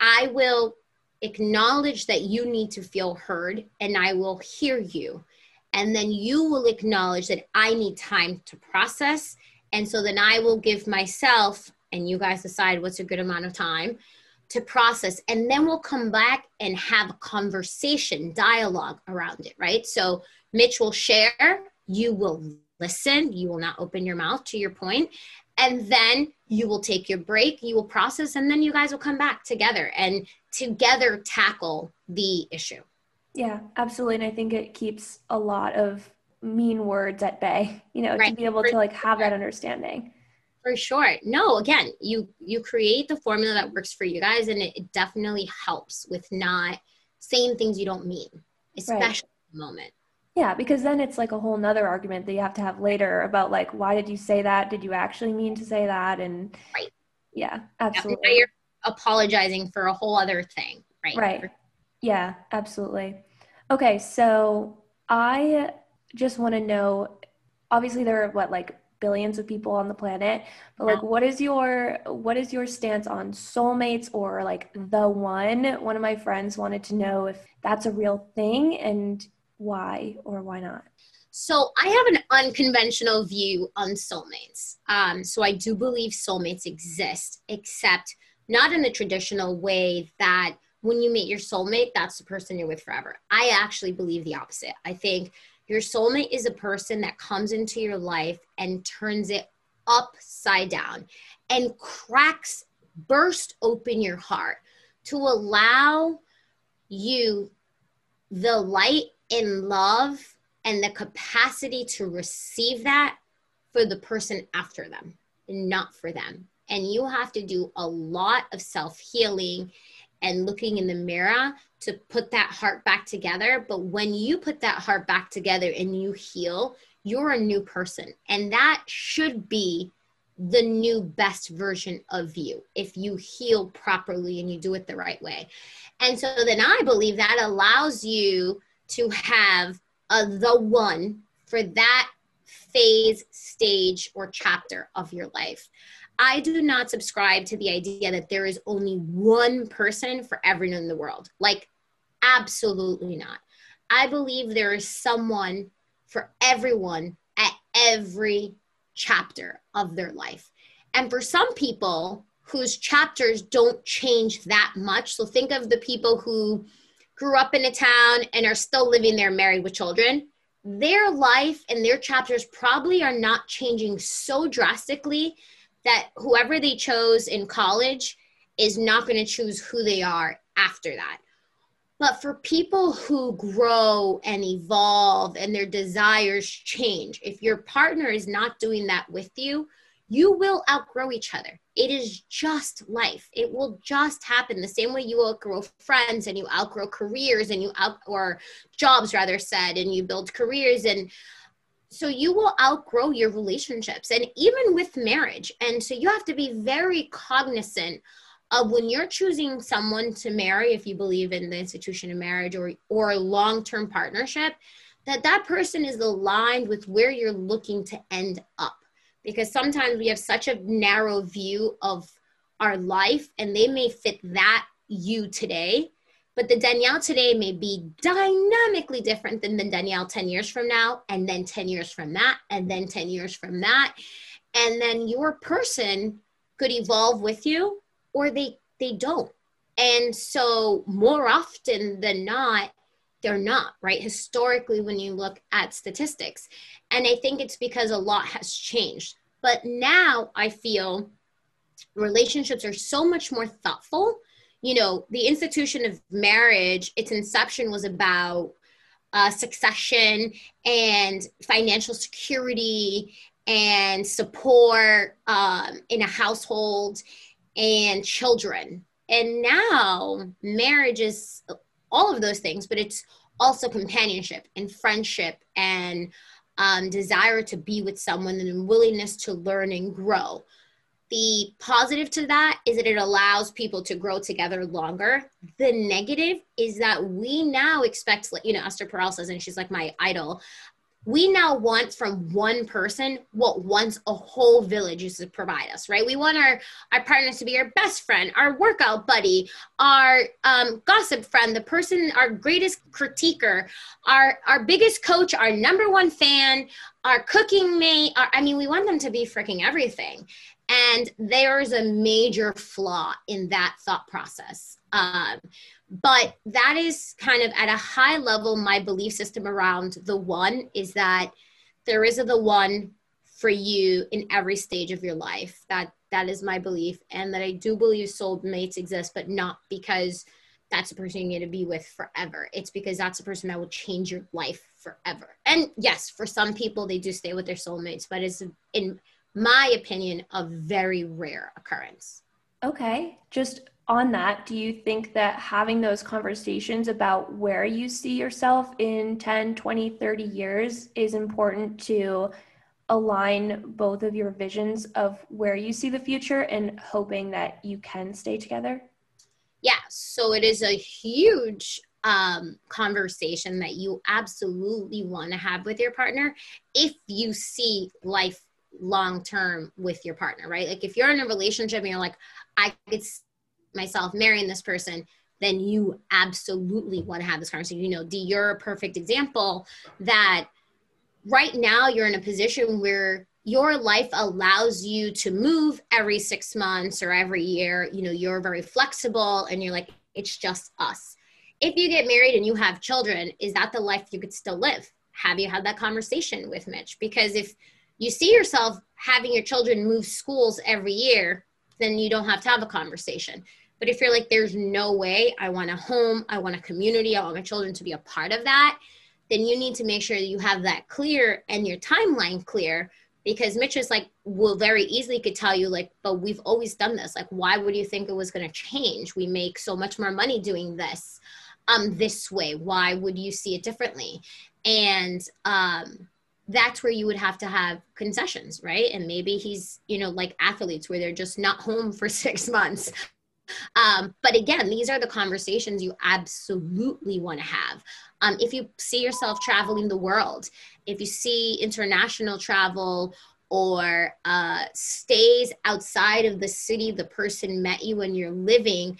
I will acknowledge that you need to feel heard and I will hear you. And then you will acknowledge that I need time to process. And so then I will give myself, and you guys decide what's a good amount of time to process. And then we'll come back and have a conversation, dialogue around it, right? So Mitch will share, you will listen, you will not open your mouth to your point, and then you will take your break, you will process, and then you guys will come back together and together tackle the issue. Yeah, absolutely. And I think it keeps a lot of mean words at bay, you know, right. to be able For to like have that understanding. For sure. No, again, you you create the formula that works for you guys and it, it definitely helps with not saying things you don't mean, especially right. the moment. Yeah, because then it's like a whole nother argument that you have to have later about like why did you say that? Did you actually mean to say that? And right. Yeah, absolutely. Yeah, you're apologizing for a whole other thing, right? Right. Yeah, absolutely. Okay, so I just want to know obviously there are what like billions of people on the planet but like what is your what is your stance on soulmates or like the one one of my friends wanted to know if that's a real thing and why or why not so I have an unconventional view on soulmates. Um, so I do believe soulmates exist, except not in the traditional way that when you meet your soulmate, that's the person you're with forever. I actually believe the opposite. I think your soulmate is a person that comes into your life and turns it upside down and cracks, burst open your heart to allow you the light and love and the capacity to receive that for the person after them not for them. And you have to do a lot of self healing and looking in the mirror to put that heart back together. But when you put that heart back together and you heal, you're a new person. And that should be the new best version of you if you heal properly and you do it the right way. And so then I believe that allows you to have a the one for that phase, stage, or chapter of your life. I do not subscribe to the idea that there is only one person for everyone in the world. Like, absolutely not. I believe there is someone for everyone at every chapter of their life. And for some people whose chapters don't change that much, so think of the people who grew up in a town and are still living there married with children, their life and their chapters probably are not changing so drastically that whoever they chose in college is not going to choose who they are after that. But for people who grow and evolve and their desires change, if your partner is not doing that with you, you will outgrow each other. It is just life. It will just happen the same way you outgrow friends and you outgrow careers and you out or jobs rather said and you build careers and so you will outgrow your relationships and even with marriage. And so you have to be very cognizant of when you're choosing someone to marry if you believe in the institution of marriage or or a long-term partnership that that person is aligned with where you're looking to end up. Because sometimes we have such a narrow view of our life and they may fit that you today but the danielle today may be dynamically different than the danielle 10 years from now and then 10 years from that and then 10 years from that. And then your person could evolve with you or they they don't and so more often than not they're not right historically when you look at statistics and I think it's because a lot has changed. But now I feel relationships are so much more thoughtful. You know, the institution of marriage, its inception was about uh, succession and financial security and support um, in a household and children. And now marriage is all of those things, but it's also companionship and friendship and um, desire to be with someone and willingness to learn and grow. The positive to that is that it allows people to grow together longer. The negative is that we now expect, you know, Esther Perel says, and she's like my idol we now want from one person what once a whole village used to provide us right? We want our our partners to be our best friend our workout buddy our um, gossip friend the person our greatest critiquer our our biggest coach our number one fan our cooking mate our, i mean we want them to be freaking everything. And there's a major flaw in that thought process. Um, but that is kind of at a high level my belief system around the one is that there is a the one for you in every stage of your life. That that is my belief and that i do believe soulmates exist but not because that's the person you're going to be with forever. It's because that's the person that will change your life forever. And yes for some people they do stay with their soulmates but it's in my opinion a very rare occurrence. Okay. Just on that, do you think that having those conversations about where you see yourself in 10, 20, 30 years is important to align both of your visions of where you see the future and hoping that you can stay together? Yeah, so it is a huge um, conversation that you absolutely want to have with your partner if you see life long term with your partner, right? Like if you're in a relationship and you're like, I could myself marrying this person, then you absolutely want to have this conversation. You know, D, you're a perfect example that right now you're in a position where your life allows you to move every six months or every year. You know, you're very flexible and you're like, it's just us. If you get married and you have children, is that the life you could still live? Have you had that conversation with Mitch? Because if you see yourself having your children move schools every year, then you don't have to have a conversation. But if you're like, there's no way I want a home, I want a community, I want my children to be a part of that, then you need to make sure that you have that clear and your timeline clear because Mitch is like, will very easily could tell you, like, but we've always done this. Like, why would you think it was going to change? We make so much more money doing this um, this way. Why would you see it differently? And um, that's where you would have to have concessions, right? And maybe he's, you know, like athletes where they're just not home for six months. Um, but again, these are the conversations you absolutely want to have. Um, if you see yourself traveling the world, if you see international travel or uh, stays outside of the city the person met you when you're living,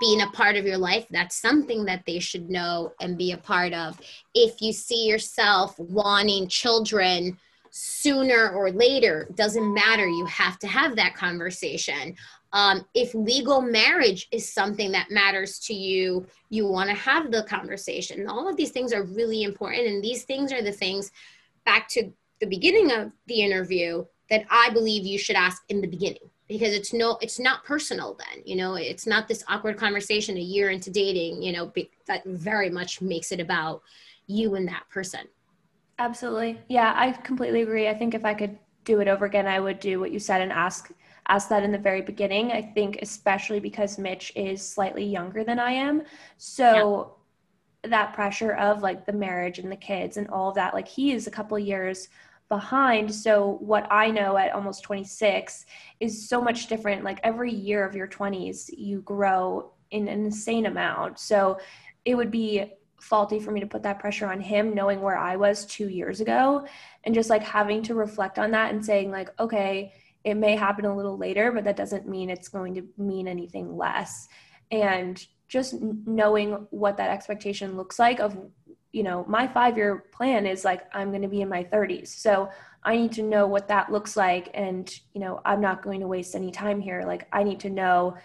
being a part of your life, that's something that they should know and be a part of. If you see yourself wanting children sooner or later, doesn't matter. You have to have that conversation. Um, if legal marriage is something that matters to you, you want to have the conversation. All of these things are really important. And these things are the things, back to the beginning of the interview, that I believe you should ask in the beginning because it's no it's not personal then you know it's not this awkward conversation a year into dating you know be, that very much makes it about you and that person absolutely yeah i completely agree i think if i could do it over again i would do what you said and ask ask that in the very beginning i think especially because mitch is slightly younger than i am so yeah. that pressure of like the marriage and the kids and all of that like he is a couple years behind. So, what I know at almost 26 is so much different. Like every year of your 20s, you grow in an insane amount. So, it would be faulty for me to put that pressure on him, knowing where I was two years ago, and just like having to reflect on that and saying, like, okay, it may happen a little later, but that doesn't mean it's going to mean anything less. And just knowing what that expectation looks like of you know, my five year plan is like, I'm going to be in my 30s. So I need to know what that looks like. And, you know, I'm not going to waste any time here. Like, I need to know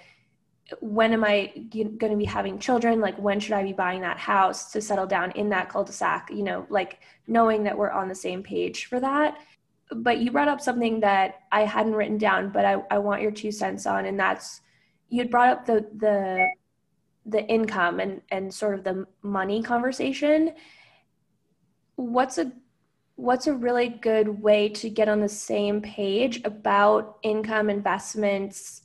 when am I going to be having children? Like, when should I be buying that house to settle down in that cul de sac? You know, like knowing that we're on the same page for that. But you brought up something that I hadn't written down, but I, I want your two cents on, and that's you had brought up the the the income and and sort of the money conversation. What's a what's a really good way to get on the same page about income investments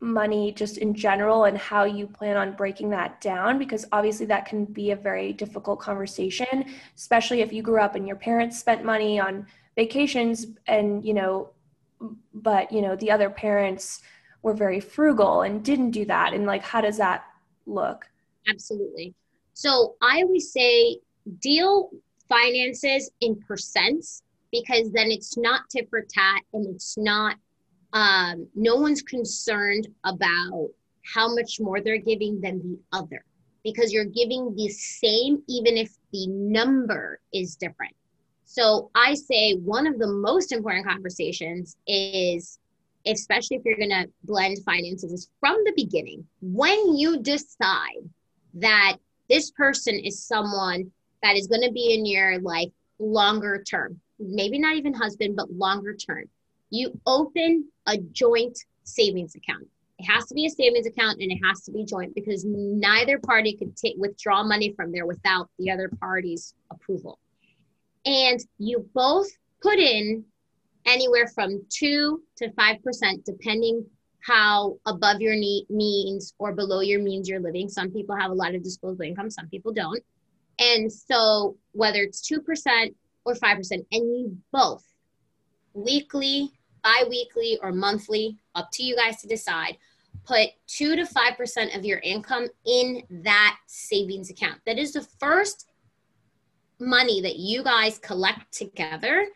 money just in general and how you plan on breaking that down? Because obviously that can be a very difficult conversation especially if you grew up and your parents spent money on vacations and you know but you know the other parents were very frugal and didn't do that and like how does that look? Absolutely. So I always say deal finances in percents because then it's not tit for tat and it's not um, no one's concerned about how much more they're giving than the other because you're giving the same even if the number is different so i say one of the most important conversations is especially if you're going to blend finances, is from the beginning. When you decide that this person is someone that is going to be in your life longer term, maybe not even husband, but longer term, you open a joint savings account. It has to be a savings account and it has to be joint because neither party could take withdraw money from there without the other party's approval. And you both put in anywhere from 2 to 5%, depending how above your means or below your means you're living. Some people have a lot of disposable income, some people don't. And so, whether it's 2% or 5%, and you both weekly, bi weekly, or monthly, up to you guys to decide, put 2 to 5% of your income in that savings account. That is the first money that you guys collect together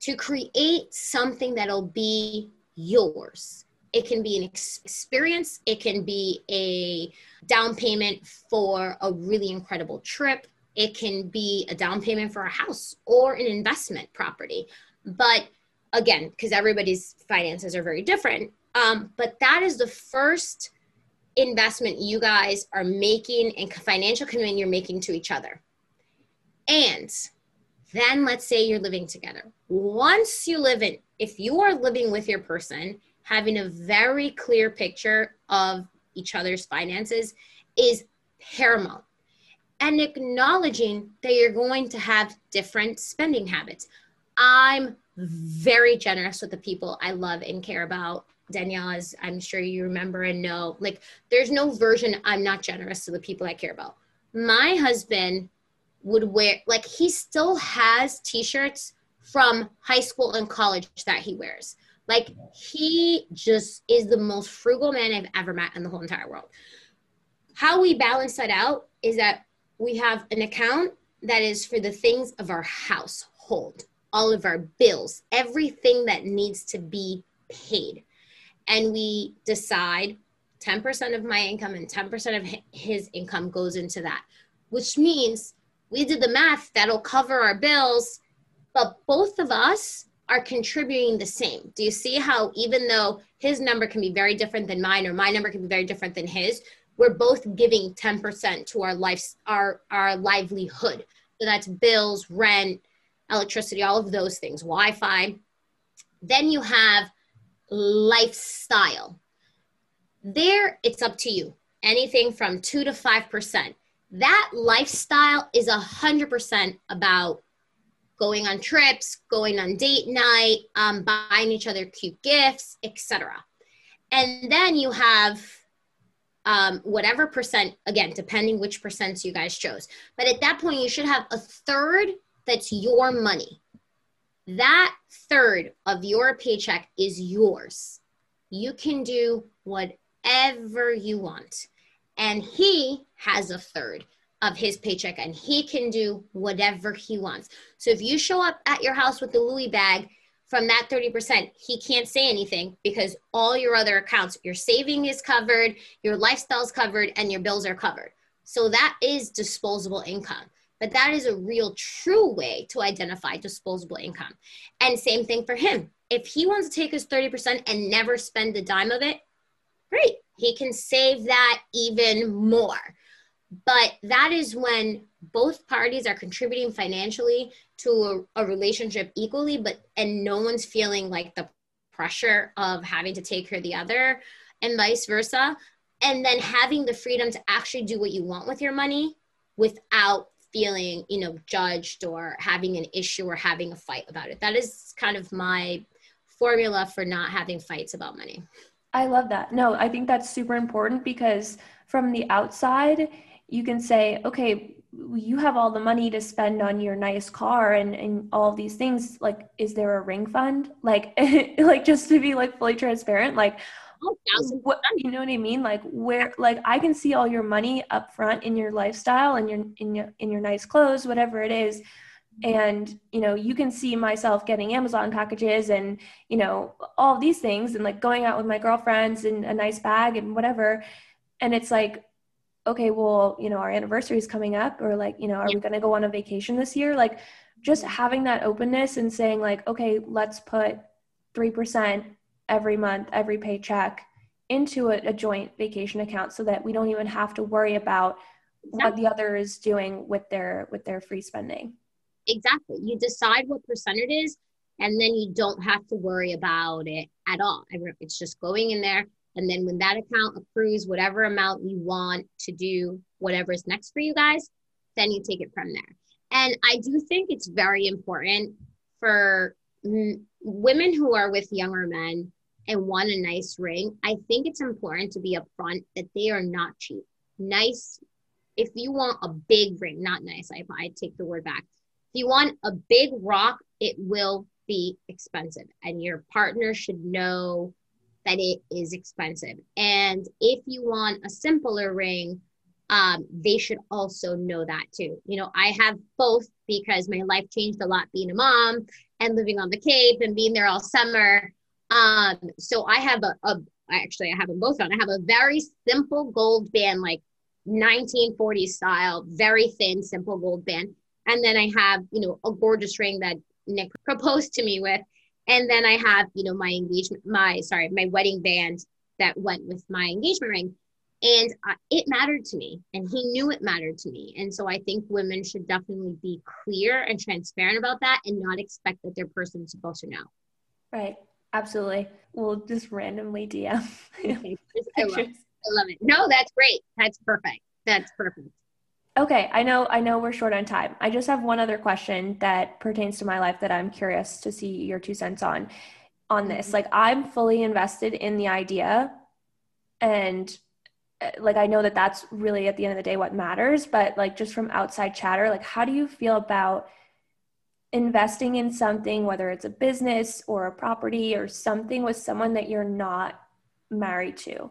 to create something that'll be yours. It can be an experience, it can be a down payment for a really incredible trip, it can be a down payment for a house or an investment property. But again, because everybody's finances are very different, um, but that is the first investment you guys are making and financial commitment you're making to each other. And then let's say you're living together. Once you live in, if you are living with your person, having a very clear picture of each other's finances is paramount. And acknowledging that you're going to have different spending habits. I'm very generous with the people I love and care about. Danielle, as I'm sure you remember and know, like there's no version I'm not generous to the people I care about. My husband would wear like he still has t-shirts from high school and college that he wears. Like he just is the most frugal man I've ever met in the whole entire world. How we balance that out is that we have an account that is for the things of our household, all of our bills, everything that needs to be paid. And we decide 10% of my income and 10% of his income goes into that, which means we did the math that'll cover our bills, but both of us are contributing the same. Do you see how even though his number can be very different than mine or my number can be very different than his, we're both giving 10% to our life our our livelihood. So that's bills, rent, electricity, all of those things, Wi-Fi. Then you have lifestyle. There it's up to you. Anything from 2 to 5% that lifestyle is a hundred percent about going on trips, going on date night, um, buying each other cute gifts, etc. And then you have um, whatever percent, again, depending which percents you guys chose. But at that point, you should have a third that's your money. That third of your paycheck is yours. You can do whatever you want and he has a third of his paycheck and he can do whatever he wants. So if you show up at your house with the Louis bag from that 30%, he can't say anything because all your other accounts, your saving is covered, your lifestyle's covered, and your bills are covered. So that is disposable income. But that is a real true way to identify disposable income. And same thing for him. If he wants to take his 30% and never spend a dime of it, great he can save that even more. But that is when both parties are contributing financially to a, a relationship equally, but and no one's feeling like the pressure of having to take care of the other and vice versa. And then having the freedom to actually do what you want with your money without feeling, you know, judged or having an issue or having a fight about it. That is kind of my formula for not having fights about money. I love that. No, I think that's super important because from the outside, you can say, okay, you have all the money to spend on your nice car and, and all these things. Like, is there a ring fund? Like, like just to be like fully transparent, like, oh, what, you know what I mean? Like where, like I can see all your money up front in your lifestyle and your, in your, in your nice clothes, whatever it is and you know you can see myself getting amazon packages and you know all these things and like going out with my girlfriends and a nice bag and whatever. And it's like okay well you know our anniversary is coming up or like you know are we going to go on a vacation this year? Like just having that openness and saying like okay let's put 3% every month every paycheck into a, a joint vacation account so that we don't even have to worry about what the other is doing with their with their free spending exactly. You decide what percent it is, and then you don't have to worry about it at all. It's just going in there. And then when that account accrues whatever amount you want to do whatever is next for you guys, then you take it from there. And I do think it's very important for women who are with younger men and want a nice ring. I think it's important to be upfront that they are not cheap. Nice, if you want a big ring, not nice, I, I take the word back you want a big rock, it will be expensive. And your partner should know that it is expensive. And if you want a simpler ring, um, they should also know that too. You know, I have both because my life changed a lot being a mom and living on the Cape and being there all summer. Um, so I have a, a actually I have them both on. I have a very simple gold band, like 1940s style, very thin, simple gold band. And then I have, you know, a gorgeous ring that Nick proposed to me with. And then I have, you know, my engagement, my, sorry, my wedding band that went with my engagement ring. And uh, it mattered to me, and he knew it mattered to me. And so I think women should definitely be clear and transparent about that and not expect that their person is supposed to know. Right. Absolutely. We'll just randomly DM. Okay. I, love I love it. No, that's great. That's perfect. That's perfect. Okay, I know I know we're short on time. I just have one other question that pertains to my life that I'm curious to see your two cents on on this. Mm-hmm. Like I'm fully invested in the idea and uh, like I know that that's really at the end of the day what matters, but like just from outside chatter, like how do you feel about investing in something whether it's a business or a property or something with someone that you're not married to?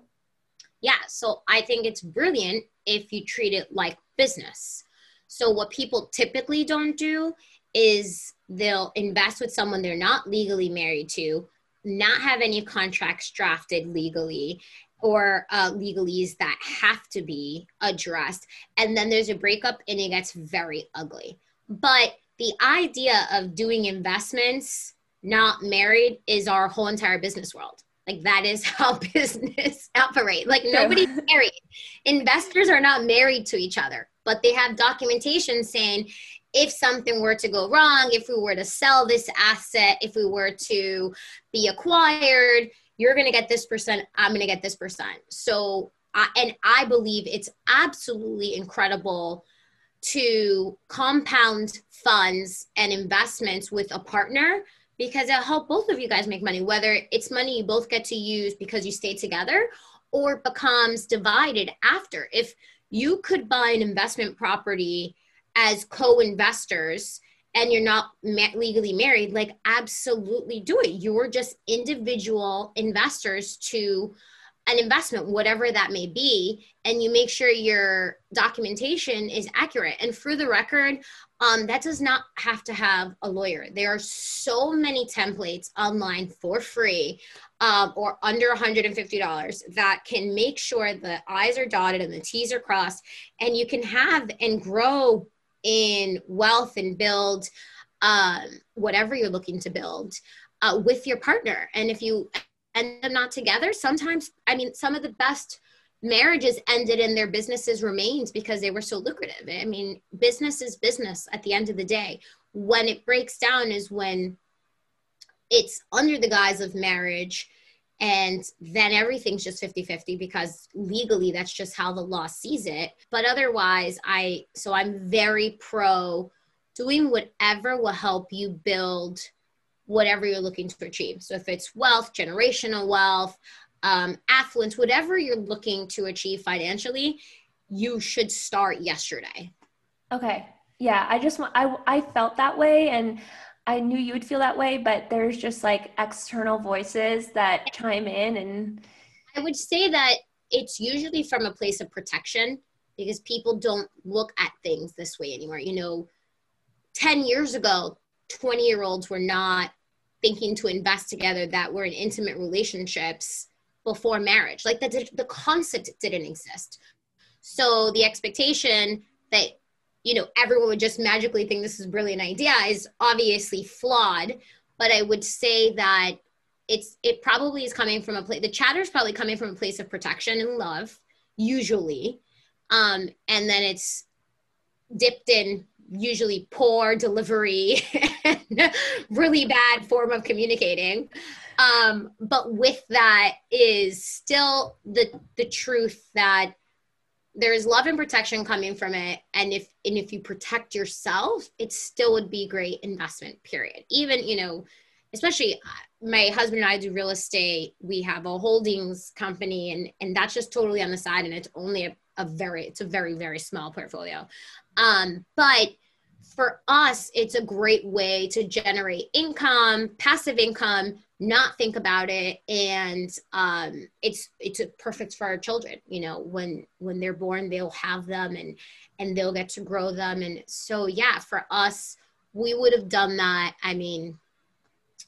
Yeah, so I think it's brilliant if you treat it like business. So, what people typically don't do is they'll invest with someone they're not legally married to, not have any contracts drafted legally or uh, legalese that have to be addressed. And then there's a breakup and it gets very ugly. But the idea of doing investments not married is our whole entire business world. Like that is how business operate. Like nobody's married. Investors are not married to each other, but they have documentation saying if something were to go wrong, if we were to sell this asset, if we were to be acquired, you're going to get this percent, I'm going to get this percent. So, uh, and I believe it's absolutely incredible to compound funds and investments with a partner because it'll help both of you guys make money, whether it's money you both get to use because you stay together or becomes divided after. If you could buy an investment property as co investors and you're not ma- legally married, like absolutely do it. You're just individual investors to an investment, whatever that may be, and you make sure your documentation is accurate. And for the record, um, that does not have to have a lawyer. There are so many templates online for free um, or under $150 that can make sure the I's are dotted and the T's are crossed, and you can have and grow in wealth and build um, whatever you're looking to build uh, with your partner. And if you end up not together, sometimes, I mean, some of the best marriages ended and their businesses remained because they were so lucrative. I mean, business is business at the end of the day. When it breaks down is when it's under the guise of marriage and then everything's just 50-50 because legally that's just how the law sees it but otherwise i so i'm very pro doing whatever will help you build whatever you're looking to achieve so if it's wealth generational wealth um, affluence, whatever you're looking to achieve financially, you should start yesterday. Okay. Yeah. I just, I, I felt that way and I knew you would feel that way, but there's just like external voices that chime in and. I would say that it's usually from a place of protection because people don't look at things this way anymore. You know, 10 years ago, 20 year olds were not thinking to invest together that were in intimate relationships before marriage. Like the, the concept didn't exist. So the expectation that, you know, everyone would just magically think this is a brilliant idea is obviously flawed. But I would say that it's it probably is coming from a place the chatter is probably coming from a place of protection and love, usually. Um, and then it's dipped in usually poor delivery and really bad form of communicating um, but with that is still the the truth that there is love and protection coming from it. And if and if you protect yourself it still would be great investment period. Even you know especially uh, my husband and i do real estate. We have a holdings company and and that's just totally on the side and it's only a, a very it's a very very small portfolio. Um but for us, it's a great way to generate income, passive income, not think about it, and um, it's it's perfect for our children. You know, when when they're born, they'll have them, and and they'll get to grow them. And so, yeah, for us, we would have done that. I mean,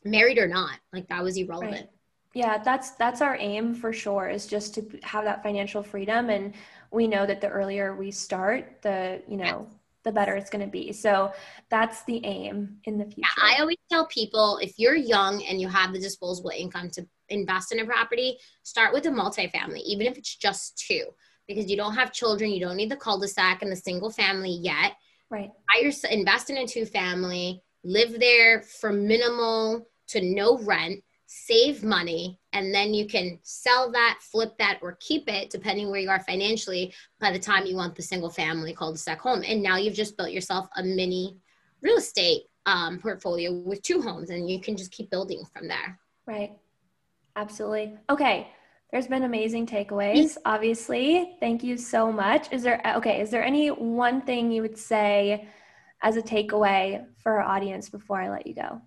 married or not, like that was irrelevant. Right. Yeah, that's that's our aim for sure. Is just to have that financial freedom, and we know that the earlier we start, the you know the better it's going to be. So that's the aim in the future. I always tell people if you're young and you have the disposable income to invest in a property, start with a multifamily, even if it's just two, because you don't have children, you don't need the cul-de-sac and the single family yet. Right. I invest in a two family, live there for minimal to no rent save money, and then you can sell that, flip that, or keep it, depending where you are financially, by the time you want the single family cul-de-sac home. And now you've just built yourself a mini real estate um, portfolio with two homes, and you can just keep building from there. Right. Absolutely. Okay. There's been amazing takeaways, obviously. Thank you so much. Is there, okay, is there any one thing you would say as a takeaway for our audience before I let you go?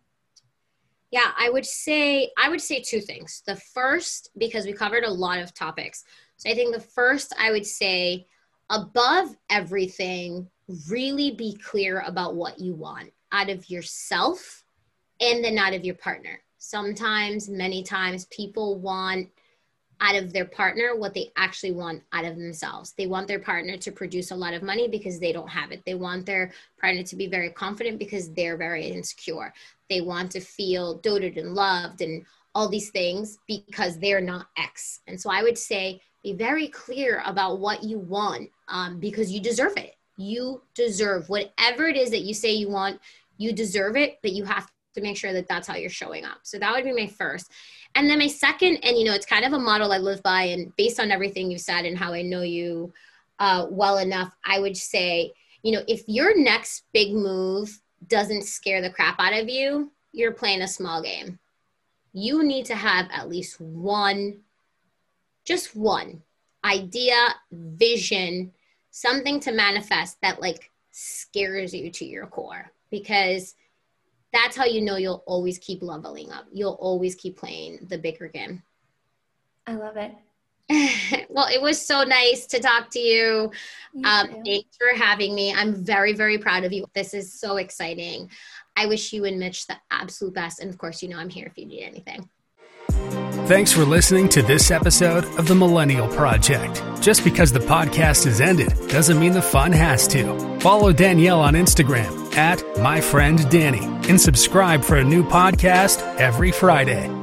Yeah, I would say I would say two things. The first, because we covered a lot of topics. So I think the first I would say above everything, really be clear about what you want out of yourself and then out of your partner. Sometimes, many times, people want out of their partner what they actually want out of themselves. They want their partner to produce a lot of money because they don't have it. They want their partner to be very confident because they're very insecure. They want to feel doted and loved and all these things because they're not X. And so I would say be very clear about what you want um, because you deserve it. You deserve whatever it is that you say you want, you deserve it, but you have to make sure that that's how you're showing up. So that would be my first. And then my second, and you know, it's kind of a model I live by, and based on everything you said and how I know you uh, well enough, I would say, you know, if your next big move doesn't scare the crap out of you, you're playing a small game. You need to have at least one, just one idea, vision, something to manifest that like scares you to your core because that's how you know you'll always keep leveling up. You'll always keep playing the bigger game. I love it. well, it was so nice to talk to you. you um, thanks for having me. I'm very, very proud of you. This is so exciting. I wish you and Mitch the absolute best. And of course, you know I'm here if you need anything. Thanks for listening to this episode of The Millennial Project. Just because the podcast has ended doesn't mean the fun has to. Follow Danielle on Instagram at my friend Danny and subscribe for a new podcast every Friday.